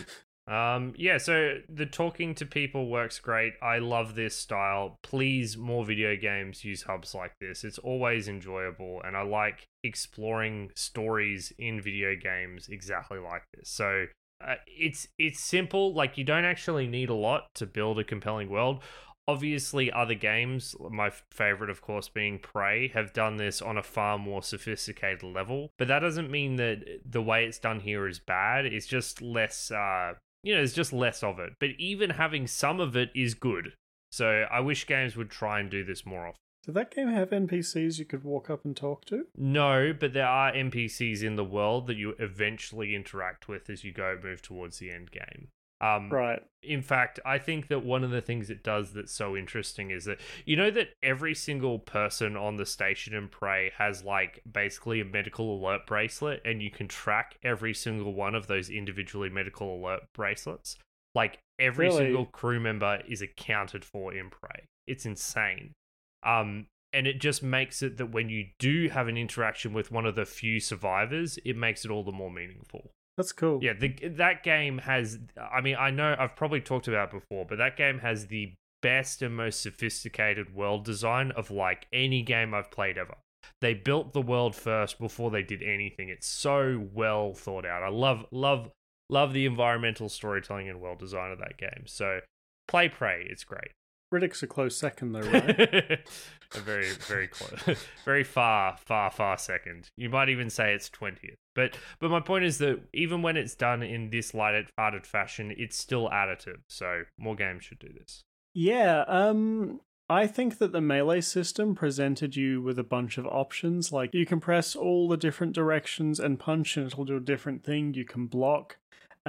Um, yeah, so the talking to people works great. I love this style. Please, more video games use hubs like this. It's always enjoyable, and I like exploring stories in video games exactly like this. So uh, it's it's simple. Like you don't actually need a lot to build a compelling world. Obviously, other games, my favorite, of course, being Prey, have done this on a far more sophisticated level. But that doesn't mean that the way it's done here is bad. It's just less, uh, you know, there's just less of it. But even having some of it is good. So I wish games would try and do this more often. Did that game have NPCs you could walk up and talk to? No, but there are NPCs in the world that you eventually interact with as you go move towards the end game. Um, Right. in fact, I think that one of the things it does that's so interesting is that you know that every single person on the station in Prey has like basically a medical alert bracelet, and you can track every single one of those individually medical alert bracelets. Like every Really? single crew member is accounted for in Prey. It's insane. Um, and it just makes it that when you do have an interaction with one of the few survivors, it makes it all the more meaningful. That's cool. Yeah, the, that game has. I mean, I know I've probably talked about before, but that game has the best and most sophisticated world design of like any game I've played ever. They built the world first before they did anything. It's so well thought out. I love, love, love the environmental storytelling and world design of that game. So, play Prey. It's great. Riddick's a close second though, right? a very, very close, very far, far, far second. You might even say it's twentieth. But, but my point is that even when it's done in this light-hearted fashion, it's still additive. So more games should do this. Yeah, um I think that the melee system presented you with a bunch of options. Like you can press all the different directions and punch and it'll do a different thing. You can block.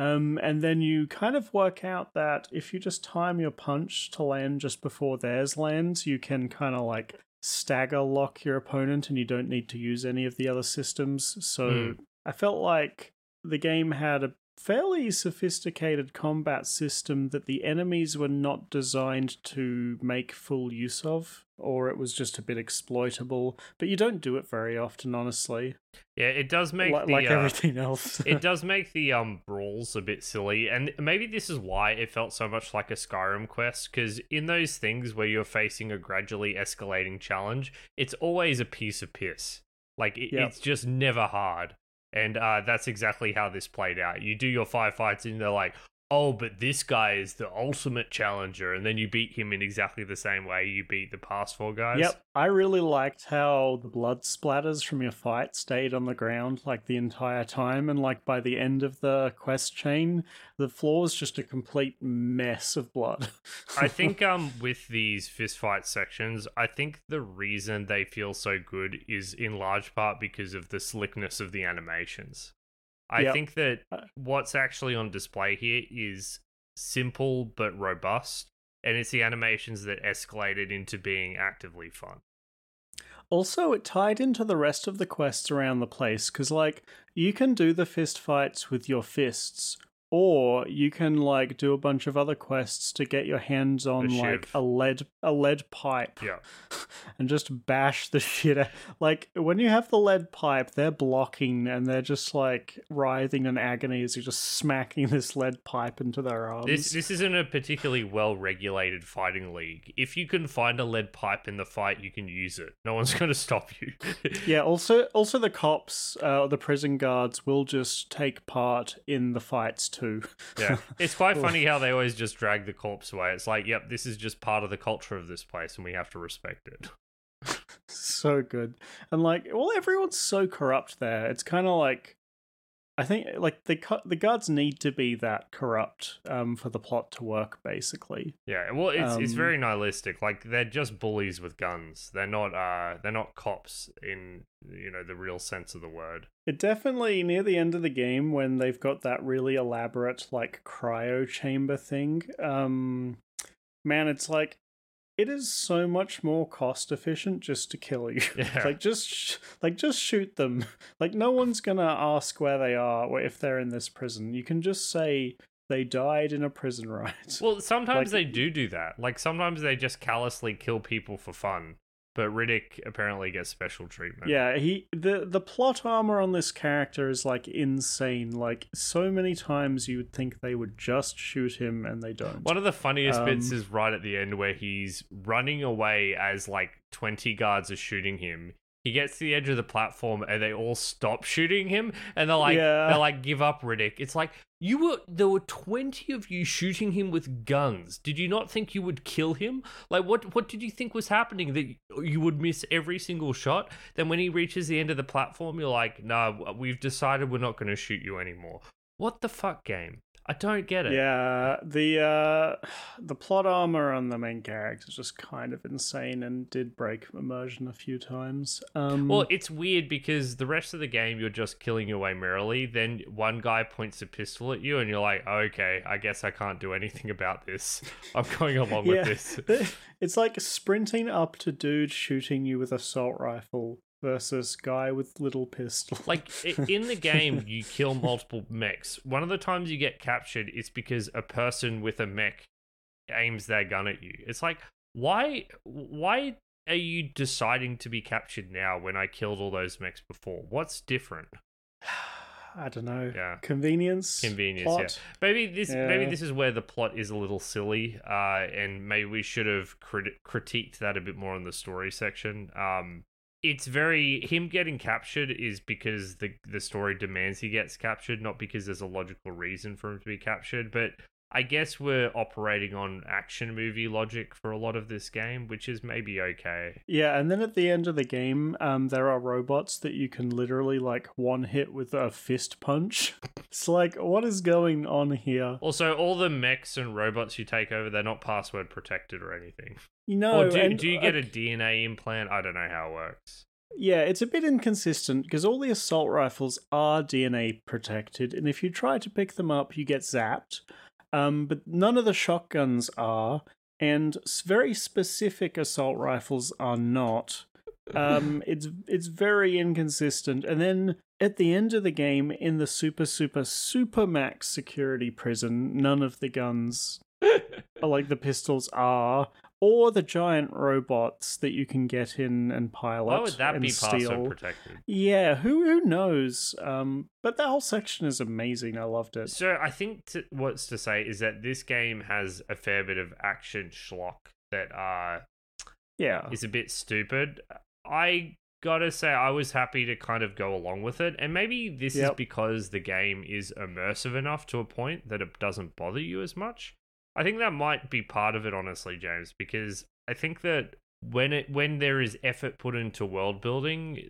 Um, and then you kind of work out that if you just time your punch to land just before theirs lands, you can kind of like stagger lock your opponent and you don't need to use any of the other systems. So Hmm. I felt like the game had a fairly sophisticated combat system that the enemies were not designed to make full use of, or it was just a bit exploitable. But you don't do it very often, honestly. Yeah, it does make Li- the, like uh, everything else. it does make the um brawls a bit silly and maybe this is why it felt so much like a skyrim quest because in those things where you're facing a gradually escalating challenge it's always a piece of piss like it, Yep. it's just never hard and uh that's exactly how this played out. You do your firefights, and they're like oh but this guy is the ultimate challenger and then you beat him in exactly the same way you beat the past four guys Yep, I really liked how the blood splatters from your fight stayed on the ground like the entire time, and like by the end of the quest chain, the floor is just a complete mess of blood. I think um with these fistfight sections, I think the reason they feel so good is in large part because of the slickness of the animations. I Yep. think that Uh, what's actually on display here is simple but robust, and it's the animations that escalated into being actively fun. Also, it tied into the rest of the quests around the place because, like, you can do the fist fights with your fists, or you can like do a bunch of other quests to get your hands on The like shiv. a lead a lead pipe Yeah. and just bash the shit out. Like when you have the lead pipe, they're blocking and they're just like writhing in agony as you're just smacking this lead pipe into their arms. This this isn't a particularly well regulated fighting league. If you can find a lead pipe in the fight, you can use it. No one's going to stop you. Yeah. Also, also the cops, uh, the prison guards, will just take part in the fights too. Yeah. It's quite funny how they always just drag the corpse away. It's like, yep, this is just part of the culture of this place and we have to respect it. so good, and like, well, everyone's so corrupt there. It's kind of like, I think, like the the guards need to be that corrupt um, for the plot to work, basically. Yeah, well it's it's Um, very nihilistic. Like they're just bullies with guns. They're not uh they're not cops in you know the real sense of the word. It definitely near the end of the game when they've got that really elaborate like cryo chamber thing. Um man, it's like it is so much more cost efficient just to kill you. Yeah. like just sh- like just shoot them. Like no one's going to ask where they are or if they're in this prison. You can just say they died in a prison riot. Well, sometimes Like- they do do that. Like sometimes they just callously kill people for fun. But Riddick apparently gets special treatment. Yeah, he the the plot armor on this character is like insane. Like so many times you would think they would just shoot him and they don't. One of the funniest bits Um, is right at the end where he's running away as like 20 guards are shooting him. He gets to the edge of the platform and they all stop shooting him and they're like Yeah. they're like give up Riddick. It's like you were there were 20 of you shooting him with guns. Did you not think you would kill him? Like what what did you think was happening that you would miss every single shot? Then when he reaches the end of the platform you're like, "No, we've decided we're not going to shoot you anymore." What the fuck game? I don't get it. Yeah, the uh, the plot armor on the main character is just kind of insane and did break immersion a few times. Um, Well, it's weird because the rest of the game you're just killing your way merrily. Then one guy points a pistol at you, and you're like, "Okay, I guess I can't do anything about this. I'm going along yeah, with this." it's like sprinting up to dude shooting you with assault rifle versus guy with little pistol. Like in the game, you kill multiple mechs. One of the times you get captured, it's because a person with a mech aims their gun at you. It's like, why? Why are you deciding to be captured now when I killed all those mechs before? What's different? I don't know. Yeah. Convenience. Convenience, plot. Maybe this maybe this is where the plot is a little silly, uh, and maybe we should have crit- critiqued that a bit more in the story section. Um, it's very him getting captured is because the the story demands he gets captured, not because there's a logical reason for him to be captured. But I guess we're operating on action movie logic for a lot of this game, which is maybe okay. Yeah, and then at the end of the game, um, there are robots that you can literally like one hit with a fist punch. It's like, what is going on here? Also, all the mechs and robots you take over, they're not password protected or anything. Know, or do, and, do you get a DNA implant? I don't know how it works. Yeah, it's a bit inconsistent because all the assault rifles are DNA protected, and if you try to pick them up, you get zapped. Um, but none of the shotguns are, and very specific assault rifles are not. Um, it's it's very inconsistent. And then at the end of the game, in the super super super max security prison, none of the guns, like the pistols, are. Or the giant robots that you can get in and pilot. Why would that and be steal. protected? Yeah, who who knows? Um, but that whole section is amazing. I loved it. So I think to, what's to say is that this game has a fair bit of action schlock that uh Yeah, is a bit stupid. I gotta say I was happy to kind of go along with it, and maybe this is because the game is immersive enough to a point that it doesn't bother you as much. I think that might be part of it, honestly, James, because I think that when it when there is effort put into world building,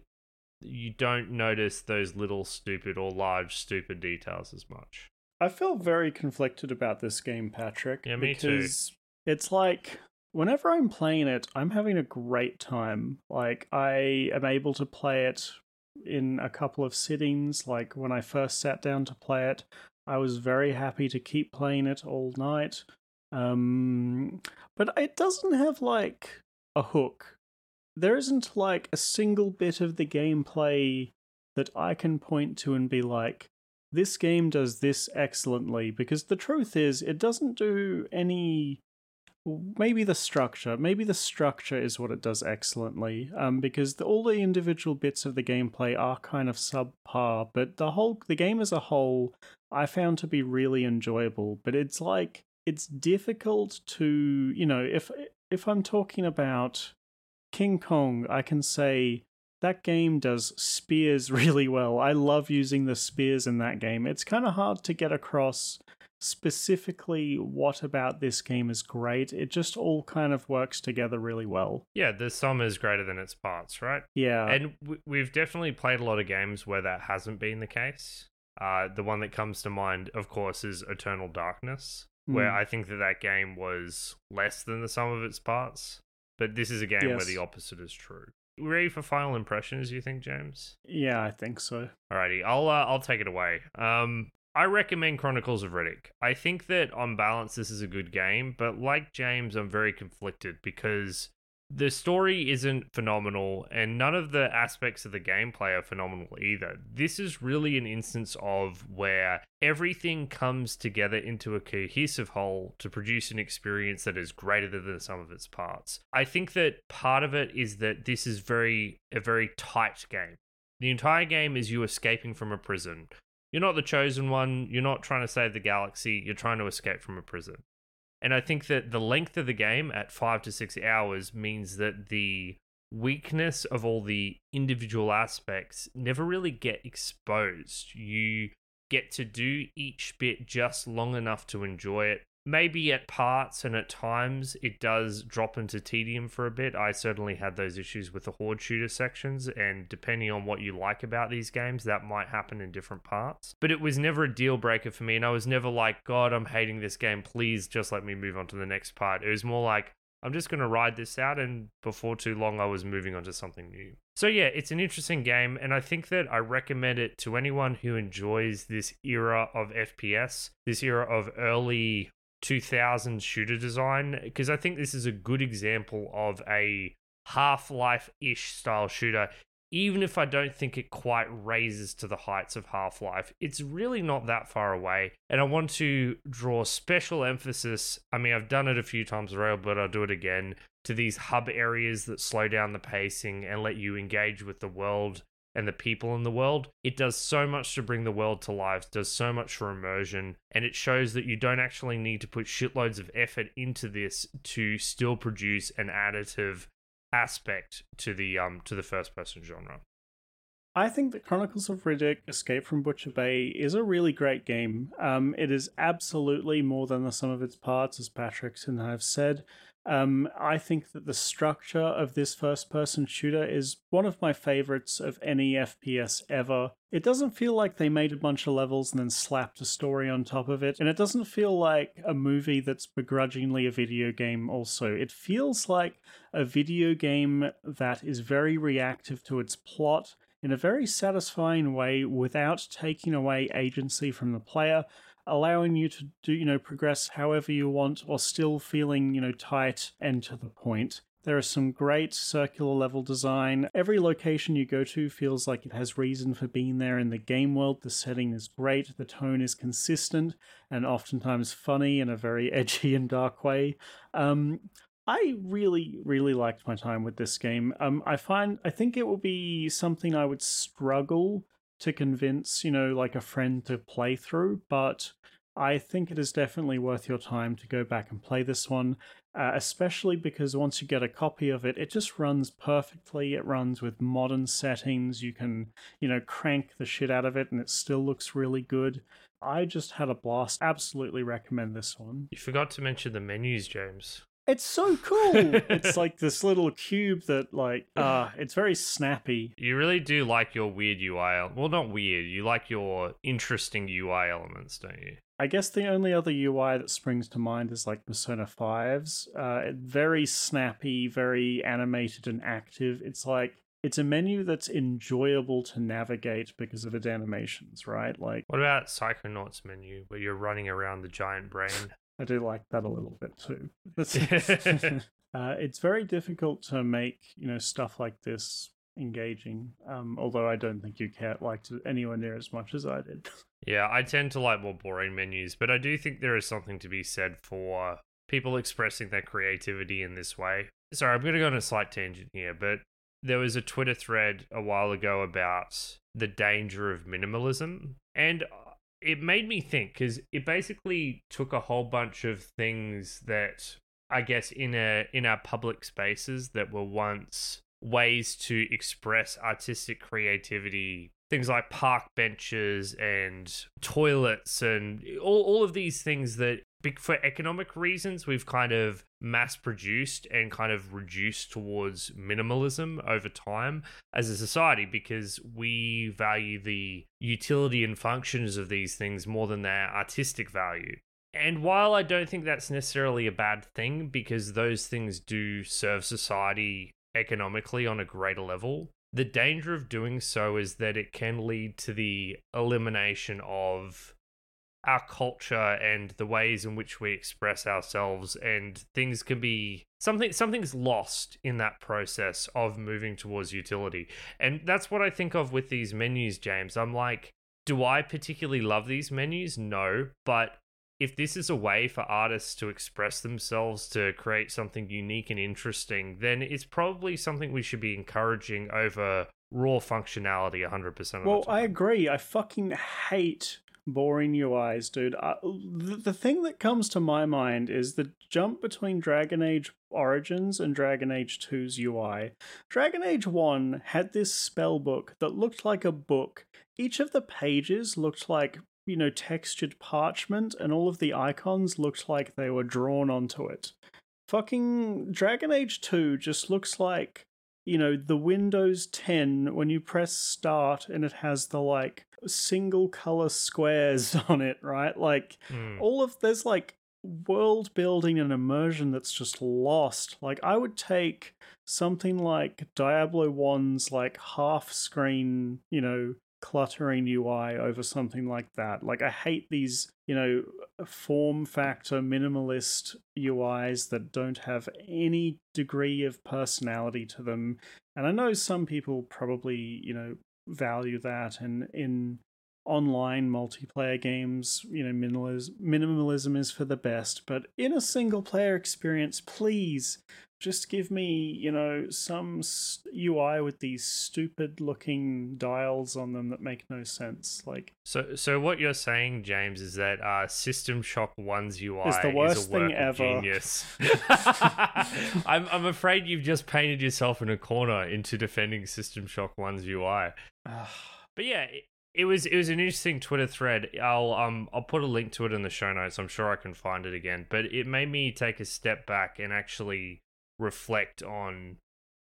you don't notice those little stupid or large stupid details as much. I feel very conflicted about this game, Patrick. Yeah, me too. because It's like whenever I'm playing it, I'm having a great time. Like I am able to play it in a couple of sittings. Like when I first sat down to play it, I was very happy to keep playing it all night. Um, but it doesn't have like a hook. There isn't like a single bit of the gameplay that I can point to and be like, this game does this excellently. Because the truth is, it doesn't do any. Maybe the structure. Maybe the structure is what it does excellently. Um, because the, all the individual bits of the gameplay are kind of subpar, but the whole the game as a whole, I found to be really enjoyable. But it's like it's difficult to you know if if I'm talking about King Kong, I can say that game does spears really well. I love using the spears in that game. It's kind of hard to get across specifically what about this game is great. It just all kind of works together really well. Yeah, the sum is greater than its parts, right? Yeah. And w- we've definitely played a lot of games where that hasn't been the case. Uh, the one that comes to mind, of course, is Eternal Darkness, where Hmm. I think that that game was less than the sum of its parts. But this is a game where the opposite is true. Ready for final impressions? You think, James? yeah, I think so. Alrighty, I'll uh, I'll take it away. Um, I recommend Chronicles of Riddick. I think that on balance, this is a good game, but like James, I'm very conflicted because the story isn't phenomenal, and none of the aspects of the gameplay are phenomenal either. This is really an instance of where everything comes together into a cohesive whole to produce an experience that is greater than the sum of its parts. I think that part of it is that this is very a very tight game. The entire game is you escaping from a prison. You're not the chosen one. You're not trying to save the galaxy. You're trying to escape from a prison. And I think that the length of the game at five to six hours means that the weakness of all the individual aspects never really get exposed. You get to do each bit just long enough to enjoy it maybe at parts and at times it does drop into tedium for a bit. I certainly had those issues with the horde shooter sections, and depending on what you like about these games, that might happen in different parts. But it was never a deal breaker for me, and I was never like, God, I'm hating this game. Please just let me move on to the next part. It was more like, I'm just going to ride this out, and before too long, I was moving on to something new. So, yeah, it's an interesting game, and I think that I recommend it to anyone who enjoys this era of FPS, this era of early 2000 shooter design because I think this is a good example of a Half Life ish style shooter. Even if I don't think it quite raises to the heights of Half Life, it's really not that far away. And I want to draw special emphasis. I mean, I've done it a few times already, but I'll do it again to these hub areas that slow down the pacing and let you engage with the world and the people in the world. It does so much to bring the world to life, does so much for immersion, and it shows that you don't actually need to put shitloads of effort into this to still produce an additive aspect to the um to the first person genre. I think that Chronicles of Riddick Escape from Butcher Bay is a really great game. Um, it is absolutely more than the sum of its parts, as Patrick and I have said. Um, I think that the structure of this first person shooter is one of my favorites of any FPS ever. It doesn't feel like they made a bunch of levels and then slapped a story on top of it, and it doesn't feel like a movie that's begrudgingly a video game, also. It feels like a video game that is very reactive to its plot in a very satisfying way without taking away agency from the player allowing you to do, you know, progress however you want while still feeling, you know, tight and to the point. There is some great circular level design. Every location you go to feels like it has reason for being there in the game world. The setting is great, the tone is consistent, and oftentimes funny in a very edgy and dark way. Um, I really, really liked my time with this game. Um, I find I think it will be something I would struggle to convince, you know, like a friend to play through, but I think it is definitely worth your time to go back and play this one, uh, especially because once you get a copy of it, it just runs perfectly. It runs with modern settings. You can, you know, crank the shit out of it and it still looks really good. I just had a blast. Absolutely recommend this one. You forgot to mention the menus, James. It's so cool. it's like this little cube that like uh it's very snappy. You really do like your weird UI. Well, not weird. You like your interesting UI elements, don't you? I guess the only other UI that springs to mind is like Persona 5's. Uh, very snappy, very animated and active. It's like it's a menu that's enjoyable to navigate because of its animations, right? Like What about Psychonauts menu where you're running around the giant brain? I do like that a little bit too. uh, it's very difficult to make you know stuff like this engaging. Um, although I don't think you care liked it anywhere near as much as I did. Yeah, I tend to like more boring menus, but I do think there is something to be said for people expressing their creativity in this way. Sorry, I'm going to go on a slight tangent here, but there was a Twitter thread a while ago about the danger of minimalism. And it made me think because it basically took a whole bunch of things that I guess in a in our public spaces that were once ways to express artistic creativity things like park benches and toilets and all, all of these things that for economic reasons we've kind of mass produced and kind of reduced towards minimalism over time as a society because we value the utility and functions of these things more than their artistic value. And while I don't think that's necessarily a bad thing because those things do serve society economically on a greater level, the danger of doing so is that it can lead to the elimination of our culture and the ways in which we express ourselves and things can be something something's lost in that process of moving towards utility. And that's what i think of with these menus james. I'm like do i particularly love these menus? No. But if this is a way for artists to express themselves to create something unique and interesting, then it's probably something we should be encouraging over raw functionality 100% well, I agree. I fucking hate boring UIs, dude. Uh, the, the thing that comes to my mind is the jump between Dragon Age Origins and Dragon Age 2's UI. Dragon Age 1 had this spell book that looked like a book. Each of the pages looked like you know, textured parchment, and all of the icons looked like they were drawn onto it. Fucking Dragon Age 2 just looks like, you know, the Windows 10 when you press start and it has the like single color squares on it, right? Like Mm. all of there's like world building and immersion that's just lost. Like I would take something like Diablo 1's like half screen, you know, cluttering UI over something like that. Like I hate these, you know, form factor minimalist UIs that don't have any degree of personality to them. And I know some people probably, you know, value that and in online multiplayer games, you know, minimalism, minimalism is for the best. But in a single player experience, please just give me, you know, some UI with these stupid looking dials on them that make no sense. Like, So, so what you're saying, James, is that uh, System Shock One's UI It's the worst is a work thing ever. genius. I'm, I'm afraid you've just painted yourself in a corner into defending System Shock One's UI. But yeah, it, it was it was an interesting Twitter thread. I'll um I'll put a link to it in the show notes. I'm sure I can find it again. But it made me take a step back and actually reflect on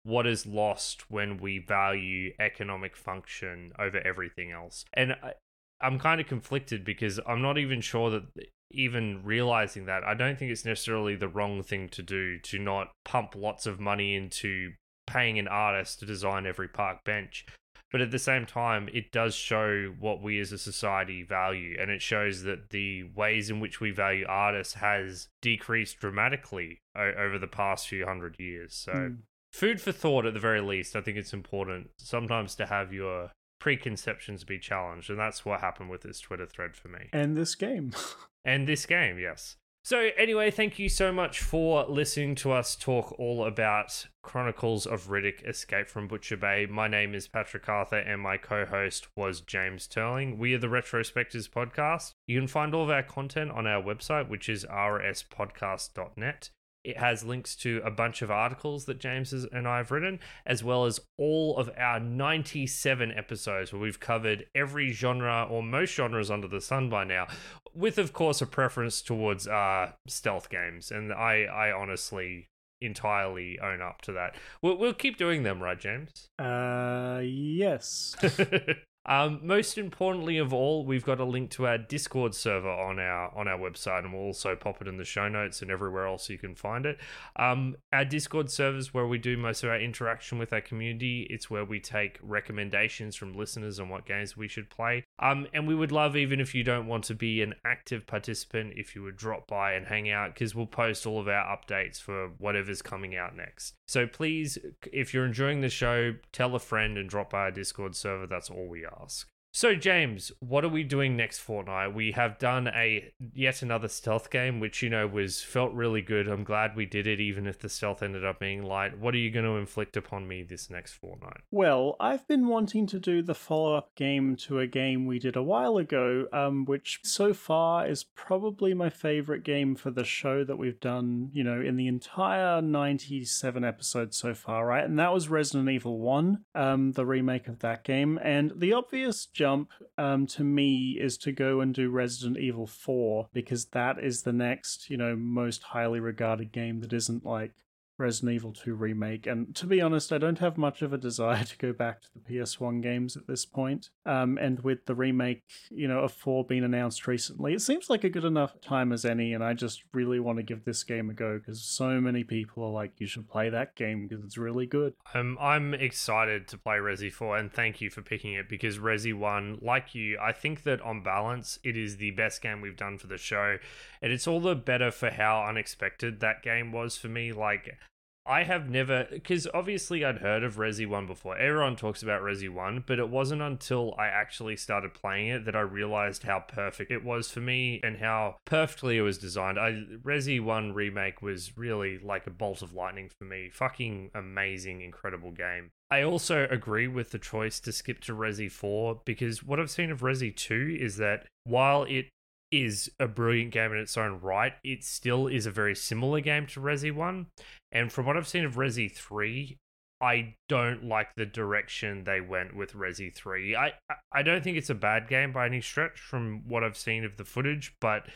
what is lost when we value economic function over everything else. And I, I'm kind of conflicted because I'm not even sure that even realizing that I don't think it's necessarily the wrong thing to do to not pump lots of money into paying an artist to design every park bench. But at the same time, it does show what we as a society value, and it shows that the ways in which we value artists has decreased dramatically o- over the past few hundred years. So, Mm. food for thought at the very least. I think it's important sometimes to have your preconceptions be challenged, and that's what happened with this Twitter thread for me. and this game. And this game, yes. So, anyway, thank you so much for listening to us talk all about Chronicles of Riddick Escape from Butcher Bay. My name is Patrick Arthur, and my co host was James Turling. We are the Retrospectors podcast. You can find all of our content on our website, which is rspodcast.net. It has links to a bunch of articles that James and I have written, as well as all of our 97 episodes where we've covered every genre or most genres under the sun by now, with, of course, a preference towards uh, stealth games. And I, I honestly entirely own up to that. We'll, we'll keep doing them, right, James? Uh, yes. um, most importantly of all, we've got a link to our Discord server on our on our website, and we'll also pop it in the show notes and everywhere else you can find it. Um, our Discord server is where we do most of our interaction with our community. It's where we take recommendations from listeners on what games we should play. Um, and we would love even if you don't want to be an active participant, if you would drop by and hang out, because we'll post all of our updates for whatever's coming out next. So please, if you're enjoying the show, tell a friend and drop by our Discord server. That's all we ask. So James, what are we doing next fortnight? We have done a yet another stealth game, which you know was felt really good. I'm glad we did it, even if the stealth ended up being light. What are you going to inflict upon me this next fortnight? Well, I've been wanting to do the follow up game to a game we did a while ago, um, which so far is probably my favorite game for the show that we've done, you know, in the entire 97 episodes so far, right? And that was Resident Evil 1, um, the remake of that game. And the obvious jump um, to me is to go and do Resident Evil 4, because that is the next, you know, most highly regarded game that isn't like Resident Evil 2 remake. And to be honest, I don't have much of a desire to go back to the PS1 games at this point. Um, and with the remake, you know, of 4 being announced recently, it seems like a good enough time as any. And I just really want to give this game a go because so many people are like, you should play that game because it's really good. Um, I'm excited to play Resi 4 and thank you for picking it because Resi 1, like you, I think that on balance, it is the best game we've done for the show. And it's all the better for how unexpected that game was for me. Like, I have never, because obviously I'd heard of Resi 1 before. Everyone talks about Resi 1, but it wasn't until I actually started playing it that I realized how perfect it was for me and how perfectly it was designed. I Resi 1 remake was really like a bolt of lightning for me. Fucking amazing, incredible game. I also agree with the choice to skip to Resi 4 because what I've seen of Resi 2 is that while it is a brilliant game in its own right, it still is a very similar game to Resi 1. And from what I've seen of Resi 3, I don't like the direction they went with Resi 3. I I don't think it's a bad game by any stretch from what I've seen of the footage, but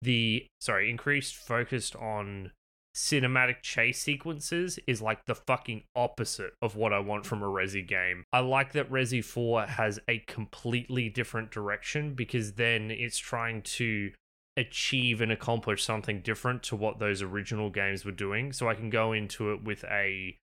the sorry, increased focus on cinematic chase sequences is like the fucking opposite of what I want from a Resi game. I like that Resi 4 has a completely different direction because then it's trying to achieve and accomplish something different to what those original games were doing. So I can go into it with a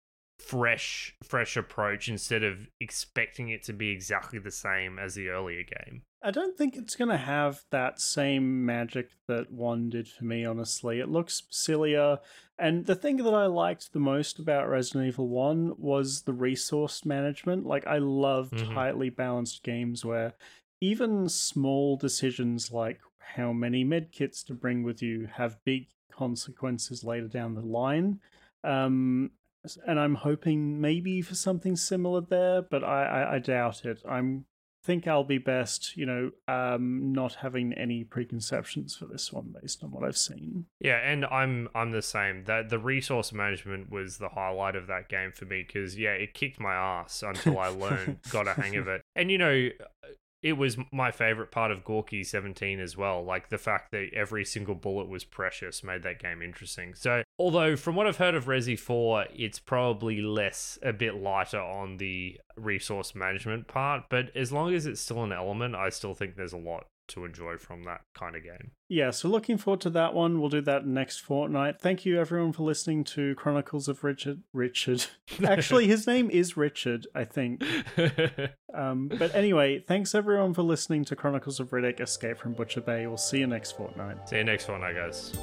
fresh fresh approach instead of expecting it to be exactly the same as the earlier game. I don't think it's going to have that same magic that one did for me, honestly. It looks sillier. And the thing that I liked the most about Resident Evil 1 was the resource management. Like, I love Mhm. tightly balanced games where even small decisions like how many medkits to bring with you have big consequences later down the line. Um, and I'm hoping maybe for something similar there, but I, I, I doubt it. I'm think I'll be best, you know, um, not having any preconceptions for this one based on what I've seen. Yeah, and I'm I'm the same. That the resource management was the highlight of that game for me because yeah, it kicked my ass until I learned, got a hang of it. And you know, it was my favorite part of Gorky 17 as well. Like the fact that every single bullet was precious made that game interesting. So, although from what I've heard of Resi 4, it's probably less, a bit lighter on the resource management part, but as long as it's still an element, I still think there's a lot to enjoy from that kind of game. Yeah, so looking forward to that one. We'll do that next fortnight. Thank you everyone for listening to Chronicles of Richard. Richard. Actually, his name is Richard, I think. Um, but anyway, thanks everyone for listening to Chronicles of Riddick Escape from Butcher Bay. We'll see you next fortnight. See you next one, I guess.